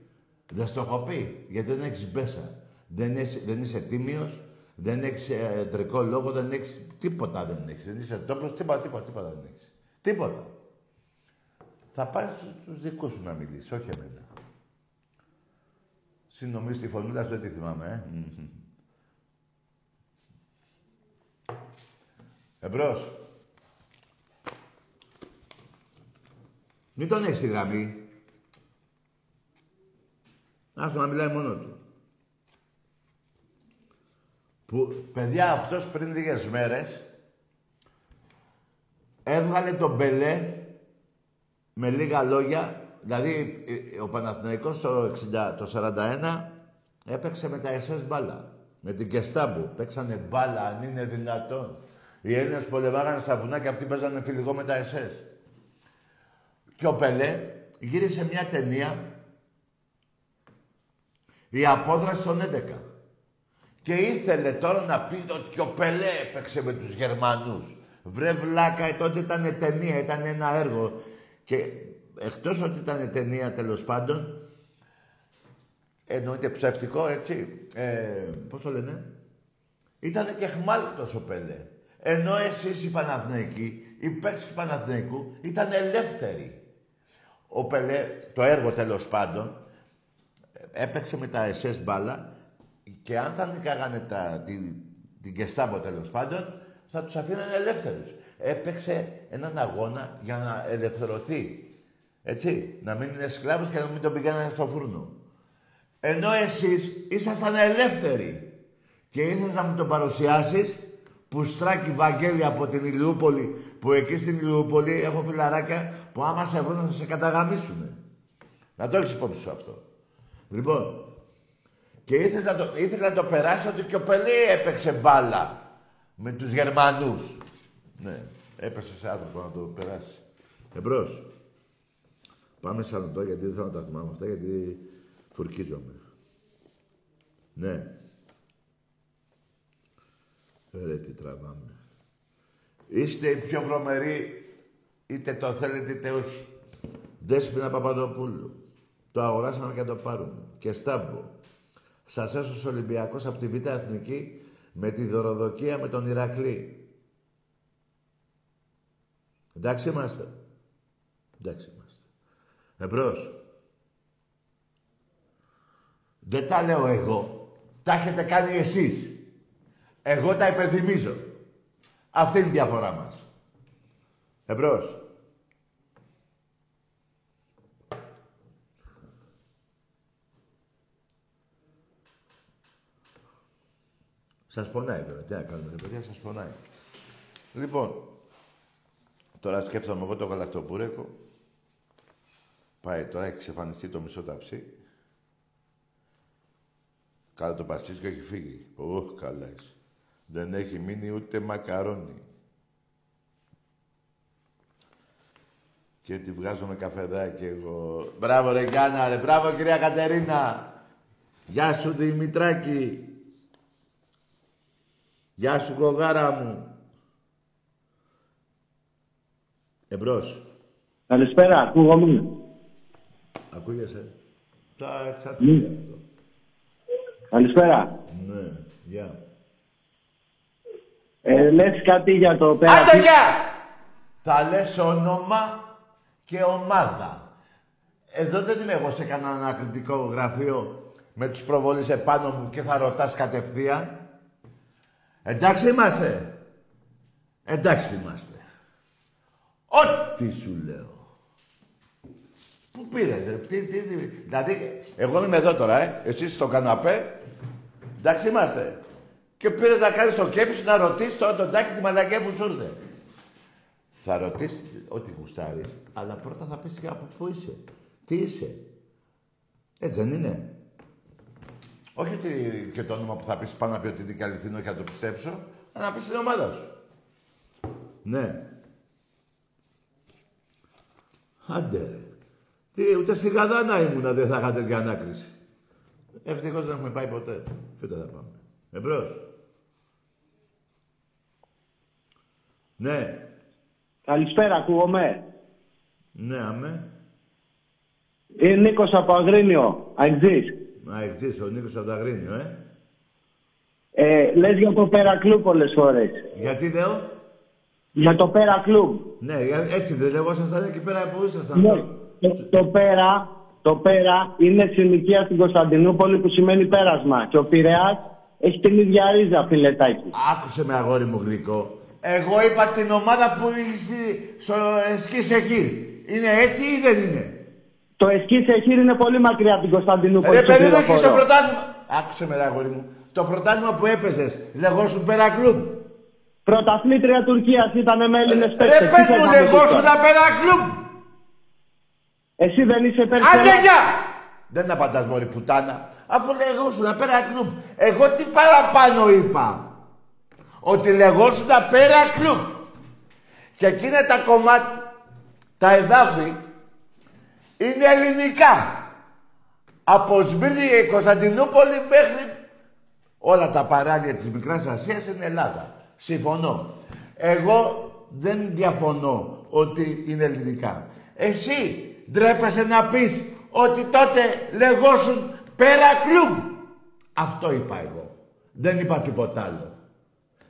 A: Δεν στο έχω πει, γιατί δεν έχεις μπέσα. Δεν είσαι, δεν είσαι τίμιος, δεν έχεις ε, τρικό λόγο, δεν έχεις τίποτα δεν έχεις. Δεν είσαι τόπλος, τίποτα, τίποτα, τίποτα δεν έχεις. Τίποτα. Θα πάρεις του- τους δικούς σου να μιλήσεις, όχι εμένα. Συνομίζει τη φωνούλα σου, δεν τη θυμάμαι, ε. Μμμ. Εμπρός. Μην τον έχεις στη γραμμή. Άσο να μιλάει μόνο του. Που, παιδιά, αυτός πριν λίγες μέρες έβγαλε τον Μπελέ με λίγα λόγια. Δηλαδή, ε, ο Παναθηναϊκός το, 60, το 41 έπαιξε με τα SS μπάλα. Με την Κεστάμπο. Παίξανε μπάλα, αν είναι δυνατόν. Οι Έλληνες πολεμάγανε στα βουνά και αυτοί παίζανε φιλικό με τα ΕΣΕΣ. Και ο Πελέ γύρισε μια ταινία η απόδραση των 11. Και ήθελε τώρα να πει ότι και ο Πελέ έπαιξε με τους Γερμανούς. Βρε βλάκα, τότε ήταν ταινία, ήταν ένα έργο. Και εκτός ότι ήταν ταινία τέλος πάντων, εννοείται ψευτικό, έτσι, ε, πώς το λένε, ήταν και χμάλωτος ο Πελέ. Ενώ εσείς οι Παναθηναϊκοί, οι παίκτες του Παναθηναϊκού ήταν ελεύθεροι. Ο Πελέ, το έργο τέλος πάντων, έπαιξε με τα SS μπάλα και αν θα νικάγανε τα, την, την Κεστάμπο τέλος πάντων, θα τους αφήνανε ελεύθερους. Έπαιξε έναν αγώνα για να ελευθερωθεί. Έτσι, να μην είναι σκλάβος και να μην τον πηγαίνανε στο φούρνο. Ενώ εσείς ήσασταν ελεύθεροι και ήθελες να μου τον παρουσιάσεις που στράκι Βαγγέλη από την Ηλιούπολη, που εκεί στην Ηλιούπολη έχω φιλαράκια που άμα σε βρουν θα σε καταγαμίσουνε. Να το έχεις υπόψη σου αυτό. Λοιπόν, και ήθελες να το, ήθελες να το περάσει ότι και ο Πελέ έπαιξε μπάλα με τους Γερμανούς. Ναι, έπεσε σε άνθρωπο να το περάσει. Εμπρός. Πάμε σαν το γιατί δεν θέλω να τα θυμάμαι αυτά, γιατί φουρκίζομαι. Ναι. Ρε τι τραβάμε. Είστε οι πιο βρωμεροί, είτε το θέλετε είτε όχι. Δέσποινα Παπαδοπούλου. Το αγοράσαμε και το πάρουμε. Και στάμπο. Σας έσωσε ο Ολυμπιακός από τη Β' Εθνική με τη δωροδοκία με τον Ηρακλή. Εντάξει είμαστε. Εντάξει είμαστε. Εμπρός. Δεν τα λέω εγώ. Τα έχετε κάνει εσείς. Εγώ τα υπενθυμίζω. Αυτή είναι η διαφορά μας. Εμπρός. Σας πονάει βέβαια. Τι να κάνουμε, ρε παιδιά, σας πονάει. Λοιπόν, τώρα σκέφτομαι εγώ το γαλακτοπούρεκο. Πάει τώρα, έχει εξαφανιστεί το μισό ταψί. Καλά το παστίσκιο έχει φύγει. Ωχ, καλά είσαι. Δεν έχει μείνει ούτε μακαρόνι. Και τη βγάζω με καφεδάκι εγώ. Μπράβο ρε Γιάννα, ρε. Μπράβο κυρία Κατερίνα. Γεια σου Δημητράκη. Γεια σου κογάρα μου. Εμπρός.
C: Καλησπέρα, ακούγομαι.
A: Ακούγεσαι. Θα εξαρτηθεί αυτό.
C: Καλησπέρα.
A: Ναι, γεια.
C: Ε, λες κάτι για το πέρα.
A: Άντε γεια! Θα λες όνομα και ομάδα. Εδώ δεν είμαι εγώ σε κανένα ανακριτικό γραφείο με τους προβολείς επάνω μου και θα ρωτάς κατευθείαν. Εντάξει είμαστε. Εντάξει είμαστε. Ό,τι σου λέω. Πού πήρες, ρε, τι, τι, τι, δηλαδή, εγώ είμαι εδώ τώρα, ε, εσύ στο καναπέ, εντάξει είμαστε. Και πήρες να κάνεις το κέφι σου να ρωτήσεις τώρα τον τάκι τη μαλακία που σου ήρθε. Θα ρωτήσεις ό,τι γουστάρεις, αλλά πρώτα θα πεις και από πού είσαι. Τι είσαι. Έτσι δεν είναι. Όχι ότι και το όνομα που θα πεις πάνω να πει ότι είναι και αληθινό και να το πιστέψω, αλλά να πεις την ομάδα σου. Ναι. Άντε ρε. Τι, ούτε στη Γαδάνα ήμουνα δεν θα είχα τέτοια ανάκριση. Ευτυχώς δεν έχουμε πάει ποτέ. Και ούτε θα πάμε. Εμπρός. Ναι.
C: Καλησπέρα, ακούγομαι.
A: Ναι, αμέ.
C: Είναι Νίκος από Αγρίνιο, Αγτζής.
A: Μα εκτίς, ο Νίκος από το Αγρίνιο, ε.
C: Ε, λες για το πέρα κλουμπ πολλές φορές.
A: Γιατί λέω;
C: Για το πέρα κλουμπ.
A: Ναι, για- έτσι δεν λεγόσασταν εκεί πέρα που ήσασταν.
C: Ναι. Το, το πέρα, το Πέρα είναι συνοικία στην Κωνσταντινούπολη που σημαίνει πέρασμα. Και ο Πειραιάς έχει την ίδια ρίζα, φιλετάκι.
A: Άκουσε με αγόρι μου γλυκό. Εγώ είπα την ομάδα που είσαι στο Εσκή Σεχήρ. Είναι έτσι ή δεν είναι;
C: Το Εσκή Σεχήρ είναι πολύ μακριά από την Κωνσταντινούπολη.
A: Ρε
C: στο
A: παιδί μου εκεί στο
C: πληροφορώ.
A: πρωτάθλημα. Άκουσε με ρε αγόρι μου. Το πρωτάθλημα που έπαιζες λεγόσουν πέρα κλουμπ.
C: Πρωταθλήτρια Τουρκίας ήταν με Έλληνες
A: Ρε πες μου λεγόσουν πέρα κλουμπ.
C: Εσύ δεν είσαι υπέρ
A: Άντε γεια! Δεν απαντάς μωρή πουτάνα. Αφού λεγόσουν πέρα κλουμπ. Εγώ τι παραπάνω είπα. Ότι λεγόσουν πέρα κλουμπ. Και εκείνα τα κομμάτια, τα εδάφη, είναι ελληνικά. Από Σμύρνη, Κωνσταντινούπολη μέχρι όλα τα παράλια της Μικράς Ασίας είναι Ελλάδα. Συμφωνώ. Εγώ δεν διαφωνώ ότι είναι ελληνικά. Εσύ ντρέπεσαι να πεις ότι τότε λεγόσουν πέρα κλουμπ. Αυτό είπα εγώ. Δεν είπα τίποτα άλλο.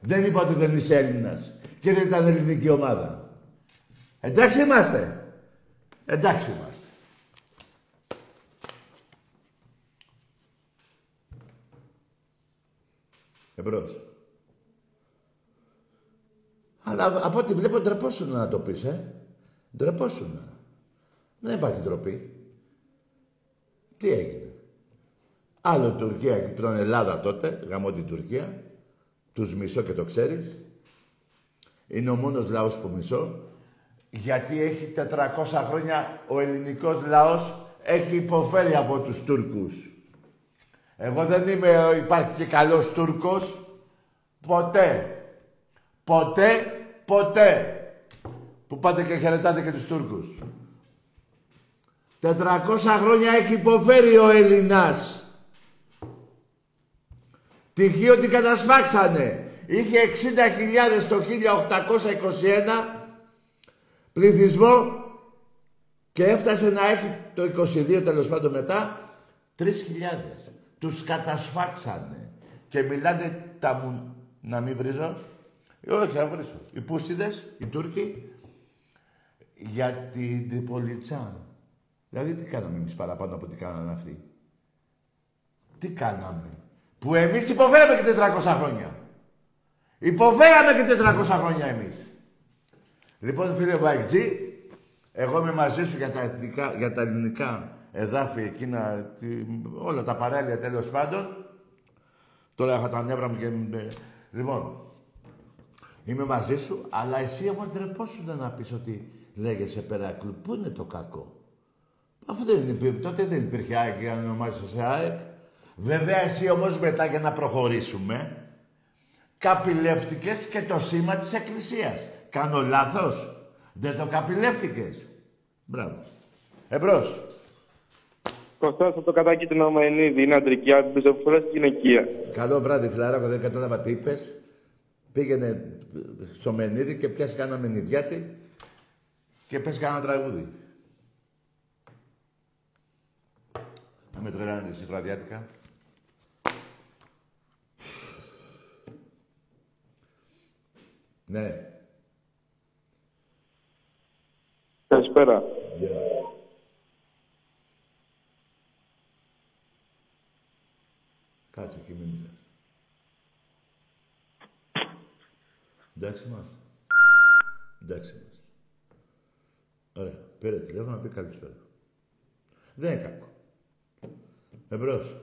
A: Δεν είπα ότι δεν είσαι Έλληνας και δεν ήταν ελληνική ομάδα. Εντάξει είμαστε. Εντάξει είμαστε. Εμπρός. Αλλά από ό,τι βλέπω ντρεπόσουν να το πεις, ε. Ντρεπόσουν. Δεν υπάρχει ντροπή. Τι έγινε. Άλλο Τουρκία, τον Ελλάδα τότε, γαμώ την Τουρκία. Τους μισώ και το ξέρεις. Είναι ο μόνος λαός που μισώ. Γιατί έχει 400 χρόνια ο ελληνικός λαός έχει υποφέρει από τους Τούρκους. Εγώ δεν είμαι, υπάρχει και καλός Τούρκος. Ποτέ. Ποτέ, ποτέ. Που πάτε και χαιρετάτε και τους Τούρκους. 400 χρόνια έχει υποφέρει ο Ελληνάς. Τυχείο ότι κατασφάξανε. Είχε 60.000 το 1821 πληθυσμό και έφτασε να έχει το 22 τέλος πάντων μετά 3.000. Τους κατασφάξανε. Και μιλάνε τα μου... Να μην βρίζω. Ε, όχι, θα βρίσω. Οι Πούστιδες, οι Τούρκοι, για την Τριπολιτσά. Δηλαδή τι κάναμε εμείς παραπάνω από τι κάνανε αυτοί; Τι κάναμε; Που εμείς υποφέραμε και 400 χρόνια. Υποφέραμε και 400 χρόνια εμείς. Λοιπόν, φίλε Βαϊκτζή, εγώ είμαι μαζί σου για τα, εθνικά, για τα ελληνικά εδάφη εκείνα, τι, όλα τα παράλια τέλος πάντων. Τώρα έχω τα νεύρα μου και... Λοιπόν, είμαι μαζί σου, αλλά εσύ όμως ντρεπόσουν να πεις ότι λέγεσαι Περάκλου. Πού είναι το κακό; Αφού δεν είναι, τότε δεν υπήρχε ΑΕΚ για να ονομάζεσαι ΑΕΚ. Βέβαια, εσύ όμως μετά για να προχωρήσουμε, καπηλεύτηκες και το σήμα της Εκκλησίας. Κάνω λάθος; Δεν το καπηλεύτηκες; Μπράβο. Εμπρός.
D: Κωστάς από το κατάκι του Ναμαϊνίδη, είναι αντρική άντρες, φορές γυναικεία.
A: Καλό βράδυ, φιλαράκο. Δεν κατάλαβα τι είπες. Πήγαινε στο Μενίδη και πιάσει κάνα μενιδιάτη και πες κάνα τραγούδι. Να με τρελάνετε εσείς βραδιάτικα. Ναι.
D: Καλησπέρα.
A: Κάτσε και μην μιλάς. Εντάξει είμαστε. Εντάξει είμαστε. Ωραία. Πήρε τηλέφωνο να πει καλησπέρα. Δεν είναι κακό. Εμπρός.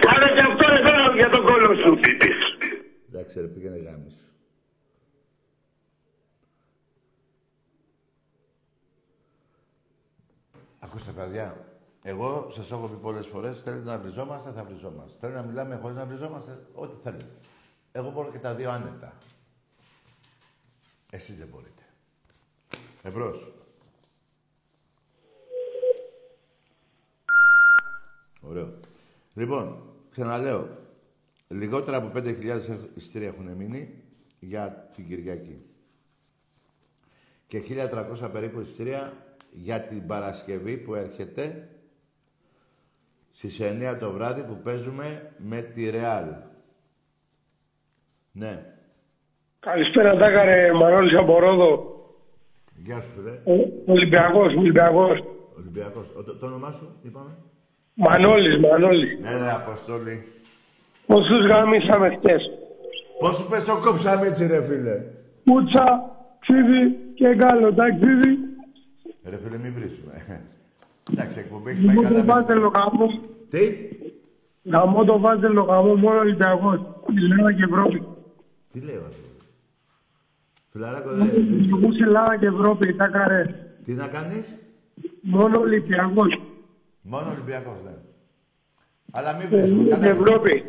B: Κάνε και αυτό εδώ για τον κόλλο σου.
A: Εντάξει ρε, πήγαινε γάμις. Ακούστε παιδιά, εγώ σας έχω πει πολλές φορές, θέλετε να βριζόμαστε, θα βριζόμαστε. Θέλετε να μιλάμε χωρίς να βριζόμαστε, ό,τι θέλετε. Εγώ μπορώ και τα δύο άνετα. Εσείς δεν μπορείτε. Εμπρός. Ωραίο. Λοιπόν, ξαναλέω. Λιγότερα από 5.000 εισιτήρια έχουν μείνει για την Κυριακή. Και 1.300 περίπου εισιτήρια για την Παρασκευή που έρχεται στις 9 το βράδυ που παίζουμε με τη Ρεάλ. Ναι.
G: Καλησπέρα, Τάκαρε Μανώλης από Ρόδο.
A: Γεια σου, φίλε.
G: Ο- Ολυμπιακός, Ολυμπιακός.
A: Ολυμπιακός. Ο- Το, το όνομά σου, είπαμε.
G: Μανώλης, Μανώλης.
A: Ναι, ρε, Αποστόλη.
G: Πόσους γάμισαμε χτες.
A: Πώς σου πες το κόψαμε έτσι, ρε, φίλε.
G: Πούτσα, ξύδι και γκάλο, ταξίδι.
A: Ρε, φίλε, μην βρίσουμε. *laughs* Εντάξει, εκπομπή έχει πάει
G: Γαμώ το
A: καλά.
G: βάζελο γαμό.
A: Τι;
G: Γαμώ το βάζελο γαμό, μόνο Ολυμπιακός. Ελλάδα και Ευρώπη.
A: Τι λέω, ρε. Φιλαράκο, δεν...
G: Ολυμπιακός Ελλάδα και Ευρώπη, Τάκαρε.
A: Τι να κάνεις;
G: Μόνο Ολυμπιακός.
A: Μόνο Ολυμπιακός, ναι. Αλλά μην
G: Σε
A: βρίσκουν
G: Ελλάδα και
A: κανένα.
G: Ευρώπη.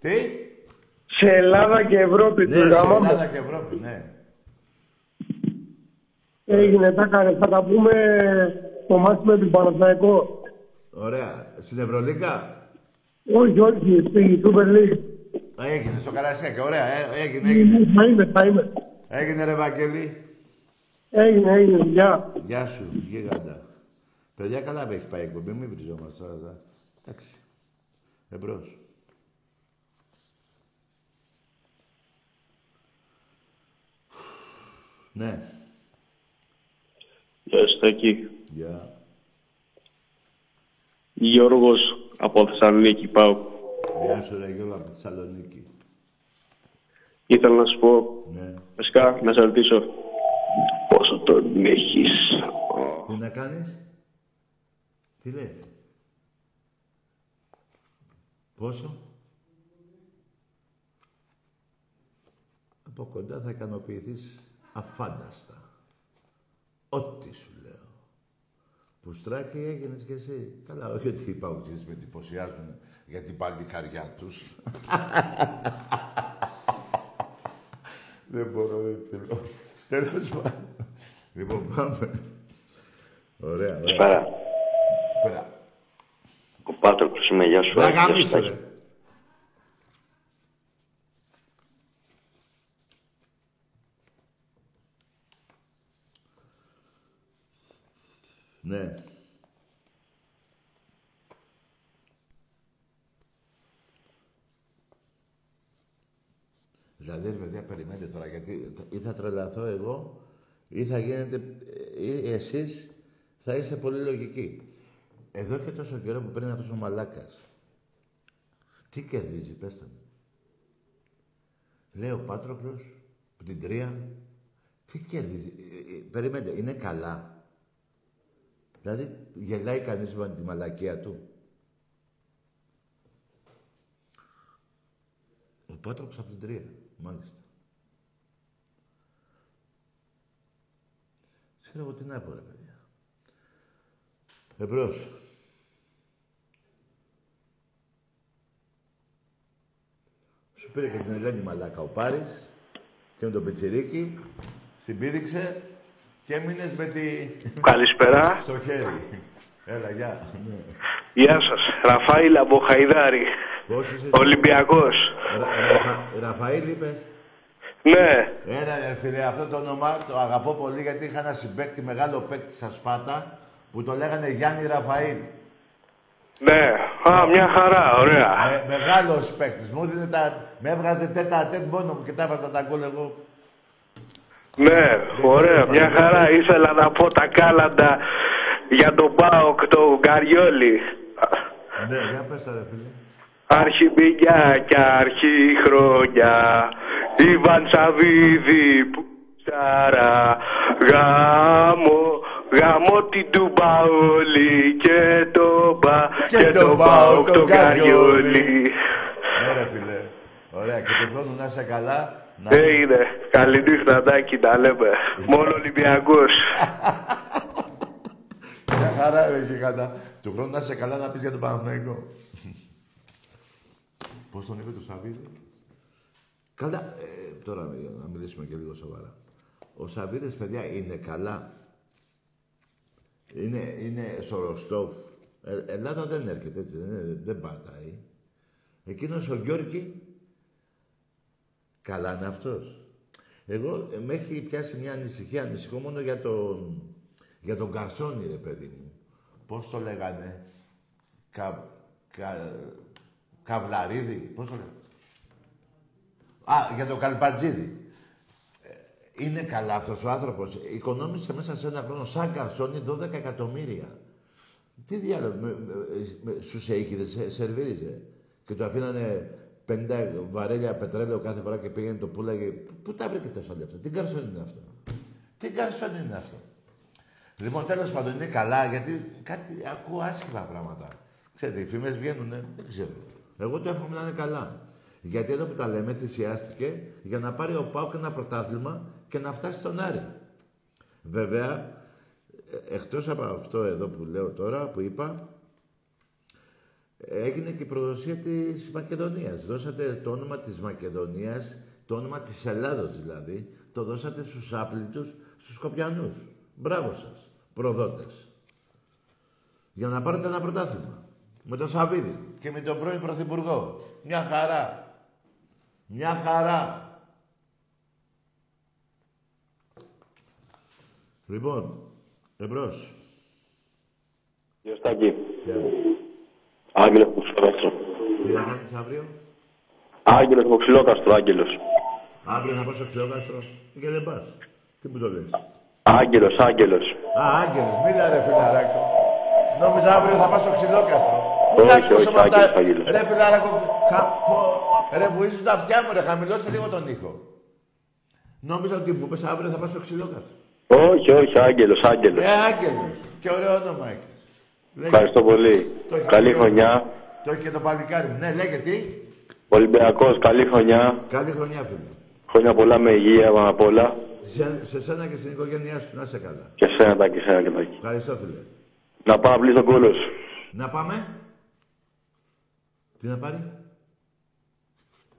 A: Τι;
G: Σε Ελλάδα και Ευρώπη.
A: Ναι,
G: του
A: σε
G: γαμάμε.
A: Ελλάδα και Ευρώπη, ναι.
G: Έγινε, τα έκανε. Θα τα πούμε το μάτι με τον Παναθηναϊκό.
A: Ωραία. Στην Ευρωλίγκα;
G: Όχι, όχι, στη Super League.
A: Έγινε στο Καρασιάκι. Ωραία. Ε, έγινε, έγινε.
G: Ναι, Θα είμαι, θα είμαι.
A: Έγινε ρε Βαγγέλη.
G: Έγινε, έγινε, γεια.
A: Γεια σου, γίγαντα. Παιδιά, καλά με έχει πάει η εκπομπή. Μην βριζόμαστε τώρα. εδώ. Εντάξει. Εμπρός. Ναι.
D: Γεια σου, Τάκη.
A: Γεια.
D: Γιώργος από Θεσσαλονίκη πάω.
A: Γεια σου, ρε Γιώργο, από τη Θεσσαλονίκη.
D: Ήθελα να σου πω,
A: Ναι.
D: βασικά, να σε ρωτήσω πόσο τον έχεις.
A: Τι να κάνεις; Τι λέει; Πόσο; Από κοντά θα ικανοποιηθείς αφάνταστα. Ό,τι σου λέω. Πουστράκι έγινες κι εσύ. Καλά, όχι ότι οι παουτζίδες με εντυπωσιάζουν για την παλικαριά τους. Δεν μπορώ, ρε φίλο. Τέλος πάντων. Λοιπόν, πάμε. Ωραία, ωραία.
F: Καλησπέρα.
A: Πέρα.
F: Ο Πάτροκλος είμαι, γεια σου.
A: Να
F: Γεια σου,
A: γαμίσω,
F: Τάκη.
A: ρε. Ναι. Δηλαδή, ρε παιδιά, περιμένετε τώρα, γιατί θα- ή θα τρελαθώ εγώ, ή θα γίνετε, ή εσείς θα είστε πολύ λογικοί. Εδώ και τόσο καιρό που παίρνει αυτός ο μαλάκας, τι κερδίζει, πέστε μου. Λέει ο Πάτροκλος, από την Τρία, τι κερδίζει. Ε, ε, περιμένετε, είναι καλά. Δηλαδή, γελάει κανείς με τη μαλακία του. Ο Πάτροκλος από την Τρία, μάλιστα. Ξέρω εγώ τι να πω, ρε παιδιά. Εμπρός. Σου πήρε και την Ελένη Μαλάκα ο Πάρης και με τον Πετσερίκη, συμπήδηξε και έμεινες με τη...
B: Καλησπέρα.
A: στο χέρι. Έλα, γεια. Ναι.
B: Γεια σας. Ραφαήλ από Χαϊδάρη.
A: Πώς είσαι εσύ;
B: Ολυμπιακός.
A: Ρα- Ραφα- Ραφαήλ είπες.
B: Ναι.
A: Ένα ρε φίλε, αυτό το όνομα το αγαπώ πολύ γιατί είχα ένα συμπέκτη, μεγάλο παίκτη στα Σπάτα που το λέγανε Γιάννη Ραφαήλ.
B: Ναι. Α, μια χαρά. Ωραία.
A: Με, μεγάλος παίκτης. Μου έδινε τα... Με έβγαζε τέτα τέτ μόνο μου και τα έβαζα τα γκολ εγώ.
B: Ναι. Ωραία. Μια χαρά. Ήθελα να πω τα κάλαντα για τον Πάοκ, τον Καριόλι.
A: Ναι, για πες τα ρε φίλε.
B: Αρχιμπηγιά και αρχή χρόνια Ιβαν Σαββίδη που τσάρα Γάμο, γάμο την του Παόλη και το Πα
A: Και
B: και
A: τον
B: το
A: Πάοκ,
B: Πάοκ
A: τον
B: τον
A: Καριόλι.
B: Καριόλι
A: Ναι ρε φίλε. Ωραία και του χρόνου να είσαι καλά. Να...
B: Έγινε, καληνύχτα Τάκη τα λέμε Μόνο Ολυμπιακός
A: Μια χαρά ρε και κατά. Του χρόνου να είσαι καλά να πεις για τον Παναθηναϊκό. Πώς τον είπε το Σαββίδη; Καλά, ε, τώρα για να μιλήσουμε και λίγο σοβαρά. Ο Σαββίδης, παιδιά, είναι καλά. Είναι, είναι στο Ροστόφ. Ε, Ελλάδα δεν έρχεται έτσι, δεν, είναι, δεν πατάει. Εκείνος ο Γιώργη, καλά είναι αυτός. Εγώ ε, με έχει πιάσει μια ανησυχία, ανησυχώ μόνο για τον, για τον Καρσόνι, ρε παιδί μου. Πώς το λέγανε, κα, κα, Καβλαρίδη, πώς το λέγανε. Α, για τον Καλπατζίδη. Ε, Είναι καλά αυτός ο άνθρωπος. Οικονόμησε μέσα σε ένα χρόνο σαν Καρσόνι 12 εκατομμύρια. Τι διάλογο, με, με, με, στους αίκηδες σε, σερβίριζε. Και το αφήνανε 50 βαρέλια πετρέλαιο κάθε φορά και πήγαινε το πουλάγε. Πού- Πού τα βρήκε τόσο λεφτά, τι καρσόν είναι αυτό; Τι καρσόν είναι αυτό; Λοιπόν, τέλος πάντων, είναι καλά, γιατί κάτι ακούω άσχημα πράγματα. Ξέρετε, οι φήμες βγαίνουν, δεν ξέρω. Εγώ το εύχομαι να είναι καλά. Γιατί εδώ που τα λέμε, θυσιάστηκε για να πάρει ο Πάουκ ένα πρωτάθλημα και να φτάσει στον Άρη. Βέβαια, ε, εκτός από αυτό εδώ που λέω τώρα, που είπα, έγινε και η προδοσία της Μακεδονίας. Δώσατε το όνομα της Μακεδονίας, το όνομα της Ελλάδος δηλαδή, το δώσατε στους άπλητους, στους Σκοπιανούς. Μπράβο σας, προδότες. Για να πάρετε ένα πρωτάθλημα. Με τον Σαββίδη και με τον πρώην Πρωθυπουργό. Μια χαρά. Μια χαρά. Λοιπόν, εμπρός.
H: Γιωστάκη.
A: Γεια.
H: Άγγελος από Ξυλόκαστρο.
A: Τι θα κάνεις αύριο;
H: Άγγελος από Ξυλόκαστρο, Άγγελος.
A: Αύριο θα πάω στο ξυλόκαστρος και δεν πας. Τι μου το λες;
H: Άγγελος, Άγγελος.
A: Α, Άγγελος, μίλα ρε φιλαράκο. Νόμιζα αύριο θα πάω στο ξυλόκαστρο.
H: Όχι,
A: Να ακούσω
H: όχι,
A: με αυτά.
H: Άγγελος, Άγγελος.
A: Ρε φιλαράκο, χα... πω. ρε βουίζουν τα αυτιά μου ρε, χαμηλώστε λίγο τον ήχο. Νόμιζα ότι μου πες αύριο θα πάω στο ξυλόκαστρο.
H: Όχι, όχι, Άγγελος, Άγγελος.
A: Ε, Άγγελος. Και ωραίο όνομα έχεις. Λέγε.
H: Ευχαριστώ πολύ.
A: Το έχει
H: Καλή
A: πει ο-
H: χρονιά.
A: Το έχει και το παλικάρι μου. Ναι, λέγε τι.
H: Ολυμπιακός, καλή χρονιά.
A: Καλή χρονιά, φίλε.
H: Χρόνια πολλά με υγεία, πάνω απ' όλα.
A: Σε, σε σένα και στην οικογένειά σου, να είσαι καλά.
H: Και σένα, Τάκη, σένα και Τάκη.
A: Ευχαριστώ, φίλε.
H: Να πάω να πλήσω τον κόλος σου.
A: Να πάμε. Τι να πάρει;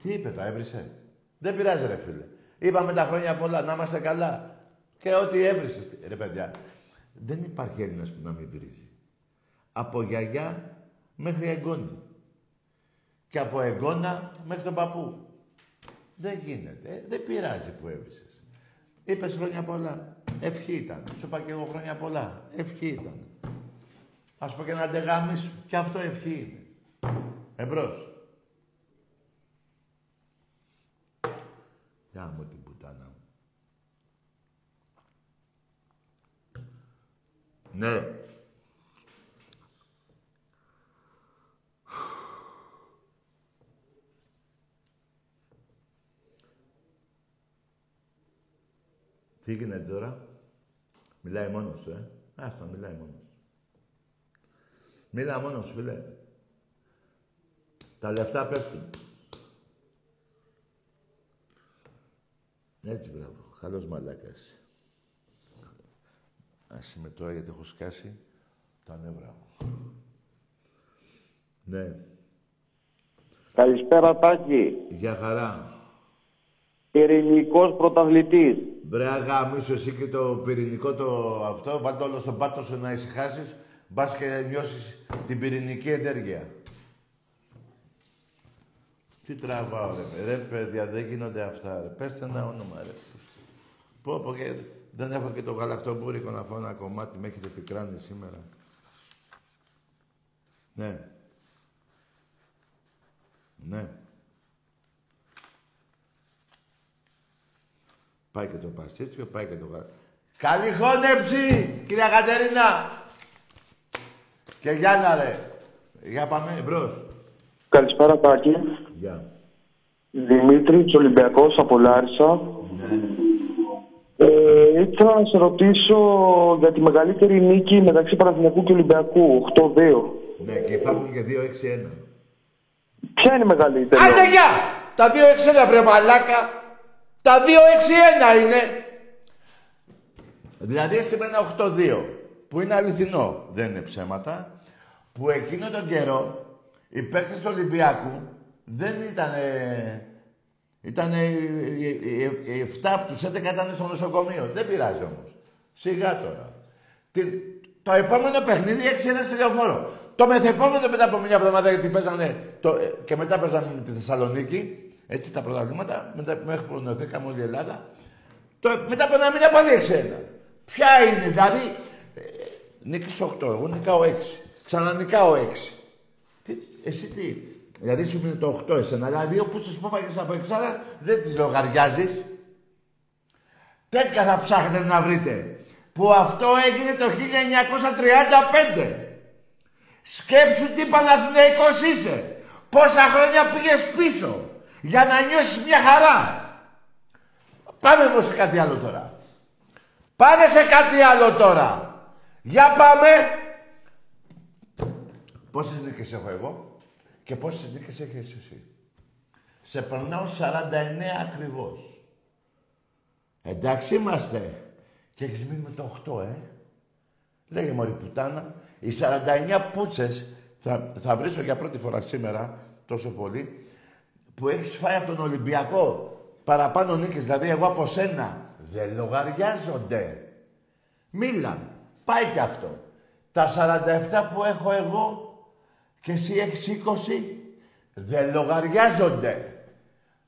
A: Τι είπε, τα έβρισε; Δεν πειράζει, ρε φίλε. Είπαμε τα χρόνια πολλά, να είμαστε καλά. Και ό,τι έβρισε. Ρε παιδιά, δεν υπάρχει Έλληνας που να μην βρίζει. Από γιαγιά μέχρι εγγόνι. Και από εγγόνα μέχρι τον παππού. Δεν γίνεται. Ε, δεν πειράζει που έβρισες. Είπες χρόνια πολλά. Ευχή ήταν. Σου είπα και εγώ χρόνια πολλά. Ευχή ήταν. Ας πω και να ντεγάμι σου. Και αυτό ευχή είναι. Εμπρός. Για μου την πουτάνα μου. Ναι. Τι γίνεται τώρα; Μιλάει μόνος του, ε; Άστο, μιλάει μόνος του. Μίλα μόνος σου, φίλε. Τα λεφτά πέφτουν. Έτσι, μπράβο. Καλός μαλάκας. Άσε με τώρα γιατί έχω σκάσει τα νεύρα μου. Ναι.
I: Καλησπέρα Τάκη.
A: Για χαρά.
I: Ειρηνικός πρωταθλητής.
A: Μπρε αγάμισου εσύ και το πυρηνικό το αυτό, βάλτε όλο στον πάτο σου να ησυχάσεις, μπας και νιώσεις την πυρηνική ενέργεια. Τι τραβάω ρε, ρε παιδιά, δεν γίνονται αυτά ρε. Πέστε ένα όνομα ρε. Πω πω και δεν έχω και το γαλακτομπούρικο να φάω ένα κομμάτι, με έχετε πικράνει σήμερα. Ναι. Ναι. Πάει και το παστίτσιο, πάει και το γα... Καλή χώνεψη, κυρία Κατερίνα! Και Γιάννα, ρε. Για πάμε, εμπρός.
I: Καλησπέρα Τάκη.
A: Γεια.
I: Δημήτρη Ολυμπιακός από Λάρισα.
A: Ναι.
I: Ε, ήθελα να σε ρωτήσω για τη μεγαλύτερη νίκη μεταξύ Παναθηναϊκού και Ολυμπιακού, 8-2.
A: Ναι, και υπάρχουν και 2-6-1.
I: Ποια είναι η μεγαλύτερη;
A: Άντε, γεια! Τα 2-6-1, βρε μαλάκα! Τα 2-6-1 είναι! Δηλαδή, σήμερα είναι 8-2, που είναι αληθινό, δεν είναι ψέματα, που εκείνο τον καιρό οι παίκτες του Ολυμπιακού δεν ήταν. Ήταν οι 7 από τους 11 ήταν στο νοσοκομείο. Δεν πειράζει όμως. Σιγά τώρα. Τι- το επόμενο παιχνίδι 6-1 στη λεωφόρο. Το μεθεπόμενο μετά από μια εβδομάδα γιατί παίζανε το, ε, και μετά παίζανε με τη Θεσσαλονίκη. Έτσι τα πρωταθλήματα, μετά μέχρι που νοθήκαμε όλη η Ελλάδα. Το, μετά από ένα μήνα πάλι 6-1. Ποια είναι, δηλαδή. Ε, νίκης 8, εγώ νικάω 6. Ξανανικάω 6. Τι, εσύ τι, δηλαδή σου μείνει το 8 εσένα, αλλά δύο πούτσες που έφαγες από εξάρα δεν τις λογαριάζεις. Τέτοια θα ψάχνετε να βρείτε. Που αυτό έγινε το 1935. Σκέψου τι Παναθηναϊκός είσαι. Πόσα χρόνια πήγες πίσω. Για να νιώσεις μια χαρά. Πάμε όμως σε κάτι άλλο τώρα. Πάμε σε κάτι άλλο τώρα. Για πάμε. Πόσες νίκες έχω εγώ και πόσες νίκες έχεις εσύ. Σε περνάω 49 ακριβώς. Εντάξει είμαστε. Και έχεις μείνει με το 8, ε. Λέγε μωρή πουτάνα. Οι 49 πούτσες θα, θα βρίσκω για πρώτη φορά σήμερα, τόσο πολύ, που έχεις φάει από τον Ολυμπιακό παραπάνω νίκες, δηλαδή εγώ από σένα. Δεν λογαριάζονται. Μίλα. Πάει και αυτό. Τα 47 που έχω εγώ και εσύ έχεις 20, δεν λογαριάζονται.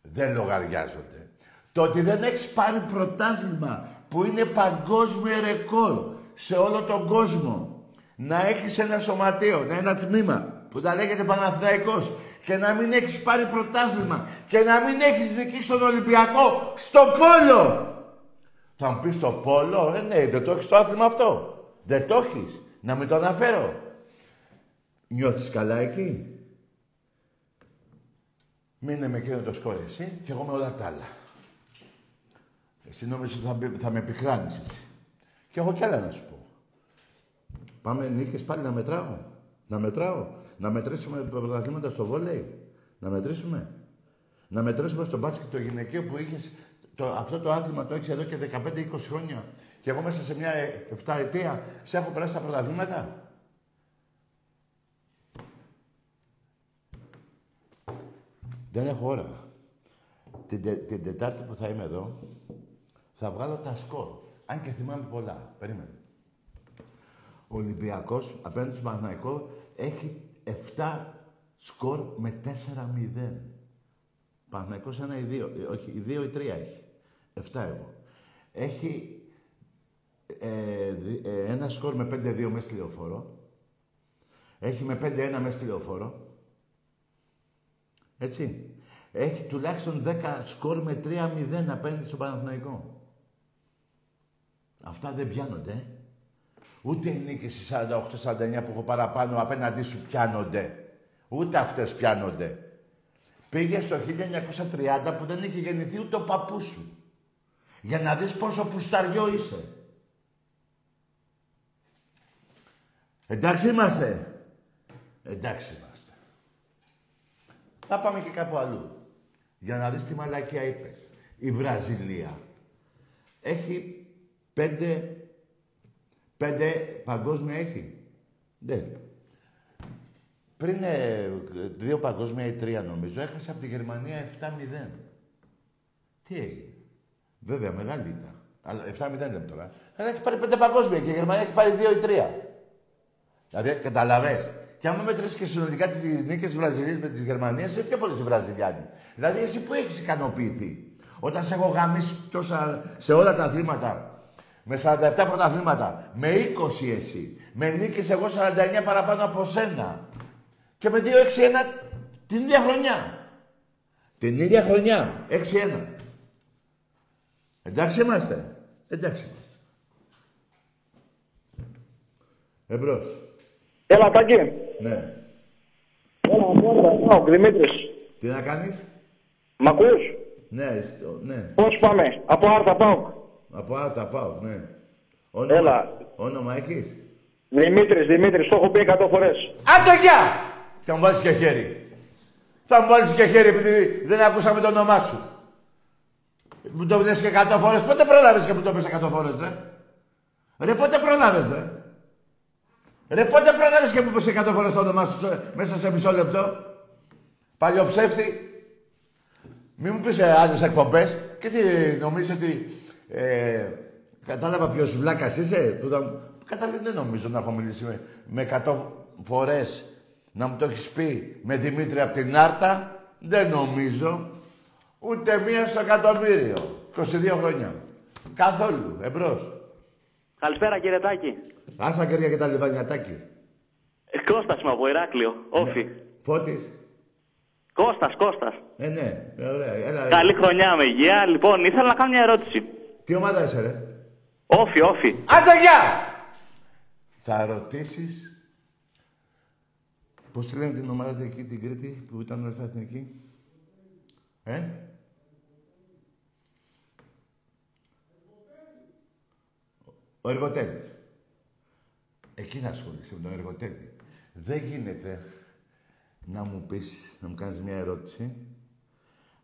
A: Δεν λογαριάζονται. Το ότι δεν έχεις πάρει πρωτάθλημα που είναι παγκόσμιο ρεκόρ σε όλο τον κόσμο. Να έχεις ένα σωματείο, ένα τμήμα που τα λέγεται Παναθηναϊκός και να μην έχεις πάρει πρωτάθλημα και να μην έχεις νικήσει στον Ολυμπιακό στο πόλο. Θα μου πεις στο πόλο, ε, ναι, δεν το έχεις το άθλημα αυτό. Δεν το έχεις. Να μην το αναφέρω. Νιώθεις καλά εκεί; Μείνε με εκείνο το σκόρ εσύ και εγώ με όλα τα άλλα. Εσύ νόμιζες ότι θα, μπει- θα με επικράνεις εσύ. Και έχω κι άλλα να σου πω. Πάμε νίκες πάλι να μετράω. Να μετράω. Να μετρήσουμε πρωταθλήματα στο βόλεϊ. Να μετρήσουμε. Να μετρήσουμε στο μπάσκετ το γυναικείο που είχες το, αυτό το άθλημα το έχεις εδώ και 15-20 χρόνια. Και εγώ μέσα σε μια 7 ετία σε έχω περάσει τα πρωταθλήματα. Δεν έχω ώρα. Την, τε- την Τετάρτη που θα είμαι εδώ, θα βγάλω τα σκορ. Αν και θυμάμαι πολλά. Περίμενε. Ο Ολυμπιακός απέναντι στο Παναθηναϊκό έχει 7 σκορ με 4-0. Παναθηναϊκός ένα ή δύο. ε, Όχι, ή δύο ή τρία έχει. 7 εγώ. Έχει ε, δι- ε, ένα σκορ με 5-2 μέσα στη λεωφόρο. Έχει με 5-1 μέσα στη λεωφόρο. Έτσι. Έχει τουλάχιστον 10 σκορ με 3-0 απέναντι στο Παναθηναϊκό. Αυτά δεν πιάνονται. ε. Ούτε οι νίκες στις 48-49 που έχω παραπάνω απέναντί σου πιάνονται. Ούτε αυτές πιάνονται. Πήγε στο 1930 που δεν είχε γεννηθεί ούτε ο παππούς σου. Για να δεις πόσο πουσταριό είσαι. Εντάξει είμαστε. Εντάξει είμαστε. Θα πάμε και κάπου αλλού. Για να δεις τι μαλακία είπες. Η Βραζιλία έχει πέντε, πέντε παγκόσμια έχει. Ναι. Πριν ε, δύο παγκόσμια ή τρία νομίζω, έχασε από τη Γερμανία 7-0. Τι έγινε. Βέβαια, μεγάλη ήταν. Αλλά 7-0 λέμε τώρα. Αλλά έχει πάρει πέντε παγκόσμια και η Γερμανία έχει πάρει δύο ή τρία. Δηλαδή, καταλαβες. Και άμα μετρήσεις και συνολικά τις νίκες της Βραζιλίας με τη Γερμανία, είσαι πιο πολύ Βραζιλιάνοι. Δηλαδή, εσύ που έχεις ικανοποιηθεί; Όταν σε έχω γαμίσει τόσα, σε όλα τα αθλήματα, με 47 πρωταθλήματα, με 20 εσύ, με νίκες εγώ 49 παραπάνω από σένα. Και με 2-6-1 την ίδια χρονιά. Την ίδια χρονιά. 6-1. Εντάξει είμαστε. Εντάξει είμαστε. Εμπρός.
I: Έλα, Τάκη.
A: Ναι.
I: Έλα, μόνο, Δημήτρης.
A: Τι να κάνεις;
I: Μ' ακούς;
A: Ναι, στο- ναι.
I: Πώς πάμε; Από Άρτα πάω.
A: Από Άρτα πάω, ναι. Όνομα,
I: Έλα.
A: Όνομα έχεις;
I: Δημήτρης, Δημήτρης, το έχω πει 100 φορές.
A: Άντε γεια! Θα μου βάλεις και χέρι. Θα μου βάλεις και χέρι επειδή δεν ακούσαμε το όνομά σου. Μου το πεις και 100 φορές. Πότε πρόλαβες και μου το πεις 100 φορές, ρε; Ρε, πότε πρόλαβες, ρε; Ρε, πότε πρόλαβες και μου πεις 100 φορές το όνομά σου σε- μέσα σε μισό λεπτό; Παλιό ψεύτη. Μην μου πεις ε, άλλες εκπομπές. Και τι νομίζεις ότι ε, κατάλαβα ποιος βλάκας είσαι; Που θα... μου- Καταρχήν δεν νομίζω να έχω μιλήσει με, με 100 φορές να μου το έχεις πει με Δημήτρη από την Άρτα; Δεν νομίζω. Ούτε μία στο εκατομμύριο. 22 χρόνια. Καθόλου. Εμπρός.
J: Καλησπέρα κύριε Τάκη.
A: Άσα κεριά και τα λιβανιατάκι.
J: Ε, Κώστας είμαι από Ηράκλειο. Όφη.
A: Φώτης.
J: Κώστας, Κώστας.
A: Ε, ναι. Ε, ωραία. Έλα.
J: Καλή χρονιά με υγεία. Λοιπόν, ήθελα να κάνω μια ερώτηση.
A: Τι ομάδα είσαι, ρε;
J: Όφη, όφη.
A: Άντε, γεια! Θα ρωτήσεις... Πώς τη λένε την ομάδα εκεί, την Κρήτη, που ήταν ορθά εθνική; Ε; Ο Εργοτέλης. Εκεί να ασχολείσαι με τον Εργοτέλη. Δεν γίνεται να μου πεις, να μου κάνεις μια ερώτηση.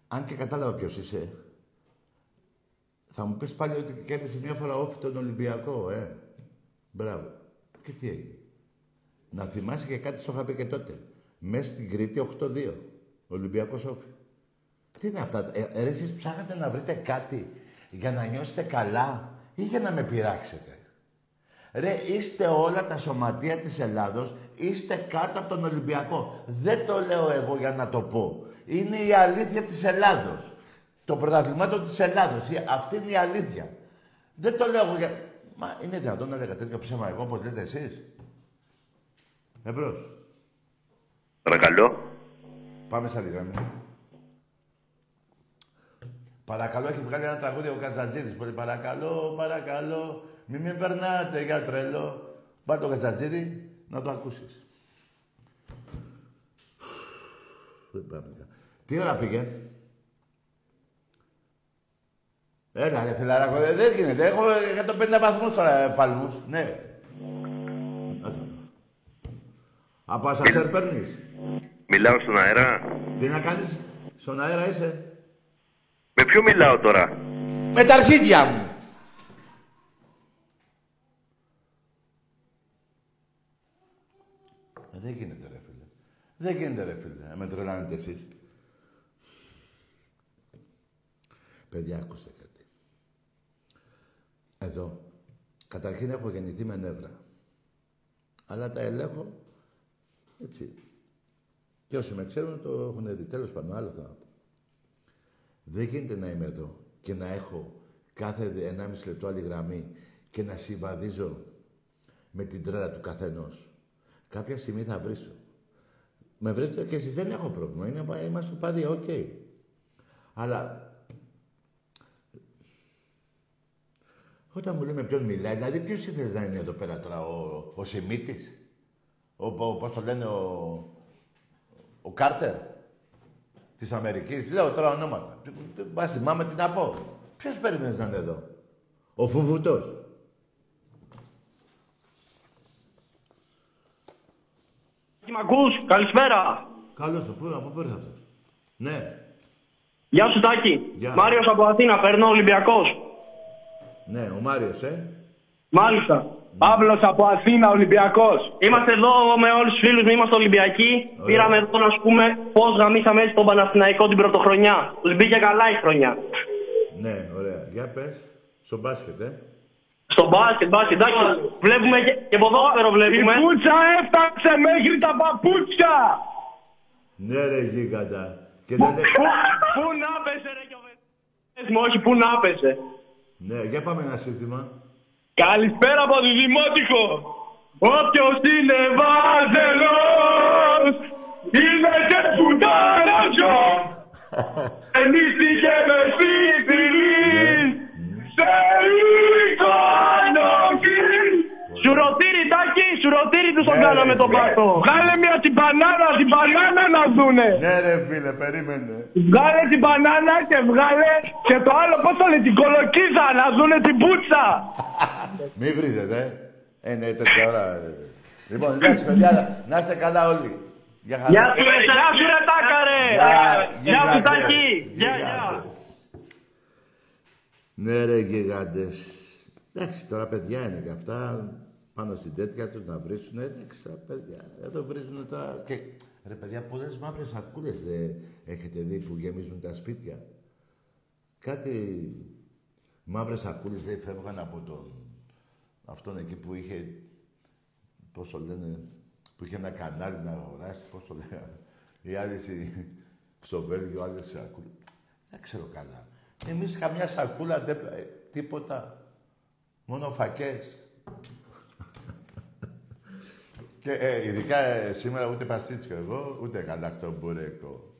A: Αν και κατάλαβα ποιος είσαι, θα μου πεις πάλι ότι κέρδισε μια φορά όφη τον Ολυμπιακό, ε. Μπράβο. Και τι έγινε. Να θυμάσαι και κάτι στο είχα πει και τότε. Μέσα στην Κρήτη 8-2. Ολυμπιακός Όφη. Τι είναι αυτά. Ε, ε, ρε, εσείς ψάχνετε να βρείτε κάτι για να νιώσετε καλά ή για να με πειράξετε; Ρε, είστε όλα τα σωματεία της Ελλάδος, είστε κάτω από τον Ολυμπιακό. Δεν το λέω εγώ για να το πω. Είναι η αλήθεια της Ελλάδος. Το πρωταθλημάτων της Ελλάδος. Η- Αυτή είναι η αλήθεια. Δεν το λέω εγώ για... Μα είναι δυνατόν να λέγα τέτοιο ψέμα εγώ, όπως λέτε εσείς. Εμπρός.
K: Παρακαλώ.
A: Πάμε σε άλλη γραμμή. Παρακαλώ, έχει βγάλει ένα τραγούδι ο Κατζατζίδης. Πολύ παρακαλώ, παρακαλώ. Μην με περνάτε για τρελό. Πάρ' το Κατζατζίδη να το ακούσεις. Δεν πάμε κα- Τι ώρα πήγε; Έλα ρε φιλαράκο, δεν, δεν γίνεται. Έχω 150 βαθμούς τώρα ε, παλμούς. Ναι. Να το. Από ασασέρ παίρνεις;
K: Μιλάω στον αέρα.
A: Τι να κάνεις, στον αέρα είσαι.
K: Με ποιο μιλάω τώρα;
A: Με τα αρχίδια μου. Ε, δεν γίνεται ρε φίλε. Δεν γίνεται ρε φίλε. Να με τρελάνετε εσείς. Παιδιά, ακούστε κάτι. Εδώ. Καταρχήν έχω γεννηθεί με νεύρα. Αλλά τα ελέγχω έτσι. Και όσοι με ξέρουν το έχουν δει. Τέλος πάντων, άλλο θα πω. Δεν γίνεται να είμαι εδώ και να έχω κάθε 1,5 λεπτό άλλη γραμμή και να συμβαδίζω με την τρέλα του καθενός. Κάποια στιγμή θα βρίσω. Με βρίζετε και εσείς δεν έχω πρόβλημα. Είναι, είμαστε πάλι οκ. Αλλά όταν μου λέει με ποιον μιλάει, δηλαδή ποιος ήθελε να είναι εδώ πέρα τώρα, ο, ο Σημίτης, ο, ο, πώς το λένε, ο, ο Κάρτερ της Αμερικής; Λέω τώρα ονόματα. Μα θυμάμαι τι να πω. Ποιος περιμένεις να είναι εδώ; Ο Φουβουτός.
L: Μ' ακούς, καλησπέρα.
A: Καλώς το. Πού, από πού ήρθε αυτός. Ναι.
L: Γεια σου Τάκη.
A: Γεια.
L: Μάριος από Αθήνα, παίρνω Ολυμπιακός.
A: Ναι, ο Μάριος, ε.
L: Μάλιστα. Παύλος από Αθήνα, Ολυμπιακός. Είμαστε εδώ με όλους τους φίλους μου, είμαστε Ολυμπιακοί. Πήραμε εδώ να σου πούμε πώς γαμίσαμε έτσι τον Παναθηναϊκό την πρωτοχρονιά. Τους μπήκε καλά η χρονιά.
A: Ναι, ωραία. Για πες. Στο μπάσκετ, ε.
L: Στο μπάσκετ, μπάσκετ, εντάξει. Βλέπουμε και, και ποδόσφαιρο βλέπουμε.
G: Η πουτσα έφταξε μέχρι τα παπούτσια.
A: Ναι, ρε γίγαντα. Και δεν λέει...
L: Πού να πέσε ρε και ο Βε- μου, όχι πού να πέσε.
A: Ναι, για πάμε ένα σύνθημα.
G: Καλησπέρα από τη Δημότυχο. Όποιος είναι βάζελος είναι και πουτάναζο. *laughs* Ενίστηκε με
L: Σουρωτήρι, Τάκη, σουρωτήρι τους τον
A: Ναι,
L: κάναμε
A: ρε,
L: τον
A: ναι.
L: πάτο.
G: Βγάλε μια την μπανάνα, την μπανάνα να δούνε.
A: Ναι, ρε φίλε, περίμενε.
G: Βγάλε την μπανάνα και βγάλε και το άλλο πώς το λέει, την κολοκύθα να δούνε την πουτσα. *laughs*
A: Μη βρίζετε, ε. Ε, ναι, τέτοια ώρα. ε. Λοιπόν, εντάξει, παιδιά, να είστε καλά όλοι. Γεια χαρά.
L: Γεια σου, ρε, γεια σου, ρε, Τάκα, ρε. Γεια σου,
A: γιγάντες,
L: Τάκη. Γεια, γεια.
A: γιγάντες. Ναι, ρε, γιγάντες. Εντάξει, τώρα παιδιά είναι και αυτά πάνω στην τέτοια τους να βρίσουν. Εντάξει, τώρα παιδιά. Εδώ βρίζουν τώρα. Και, ρε, παιδιά, πολλές μαύρες σακούλες δεν έχετε δει που γεμίζουν τα σπίτια. Κάτι μαύρες σακούλες δεν φεύγαν από τον... Αυτόν εκεί που είχε... Πώς το λένε... Που είχε ένα κανάλι να αγοράσει, πώς το λέγανε. Οι άλλοι στη- στο Βέλγιο, άλλες σακούλες. Δεν ξέρω καλά. Εμείς καμιά σακούλα, δεν, ε, τίποτα. Μόνο φακές. Και ε, ειδικά ε, σήμερα ούτε παστίτσιο εγώ, ούτε γαλακτό μπουρέκο.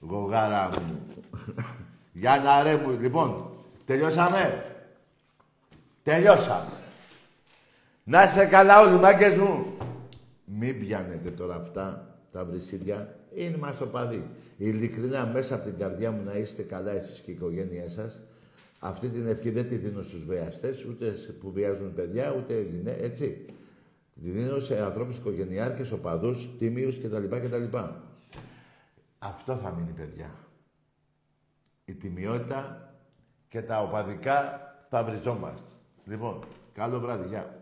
A: Γογάρα μου. *laughs* Για να ρε μου. Λοιπόν, τελειώσαμε. Τελειώσαμε. Να είστε καλά όλοι, μάγκες μου. Μην πιάνετε τώρα αυτά τα βρυσίδια. Είναι μας το παδί. Ειλικρινά μέσα από την καρδιά μου να είστε καλά εσείς και η οικογένειά σας. Αυτή την ευχή δεν τη δίνω στους βιαστές, ούτε σε- που βιάζουν παιδιά, ούτε γυναί, έτσι. Τη δίνω σε ανθρώπους οικογενειάρχες, οπαδούς, τίμιους κτλ. κτλ. Αυτό θα μείνει, παιδιά. Η τιμιότητα και τα οπαδικά θα βριζόμαστε. Λοιπόν, καλό βράδυ, γεια.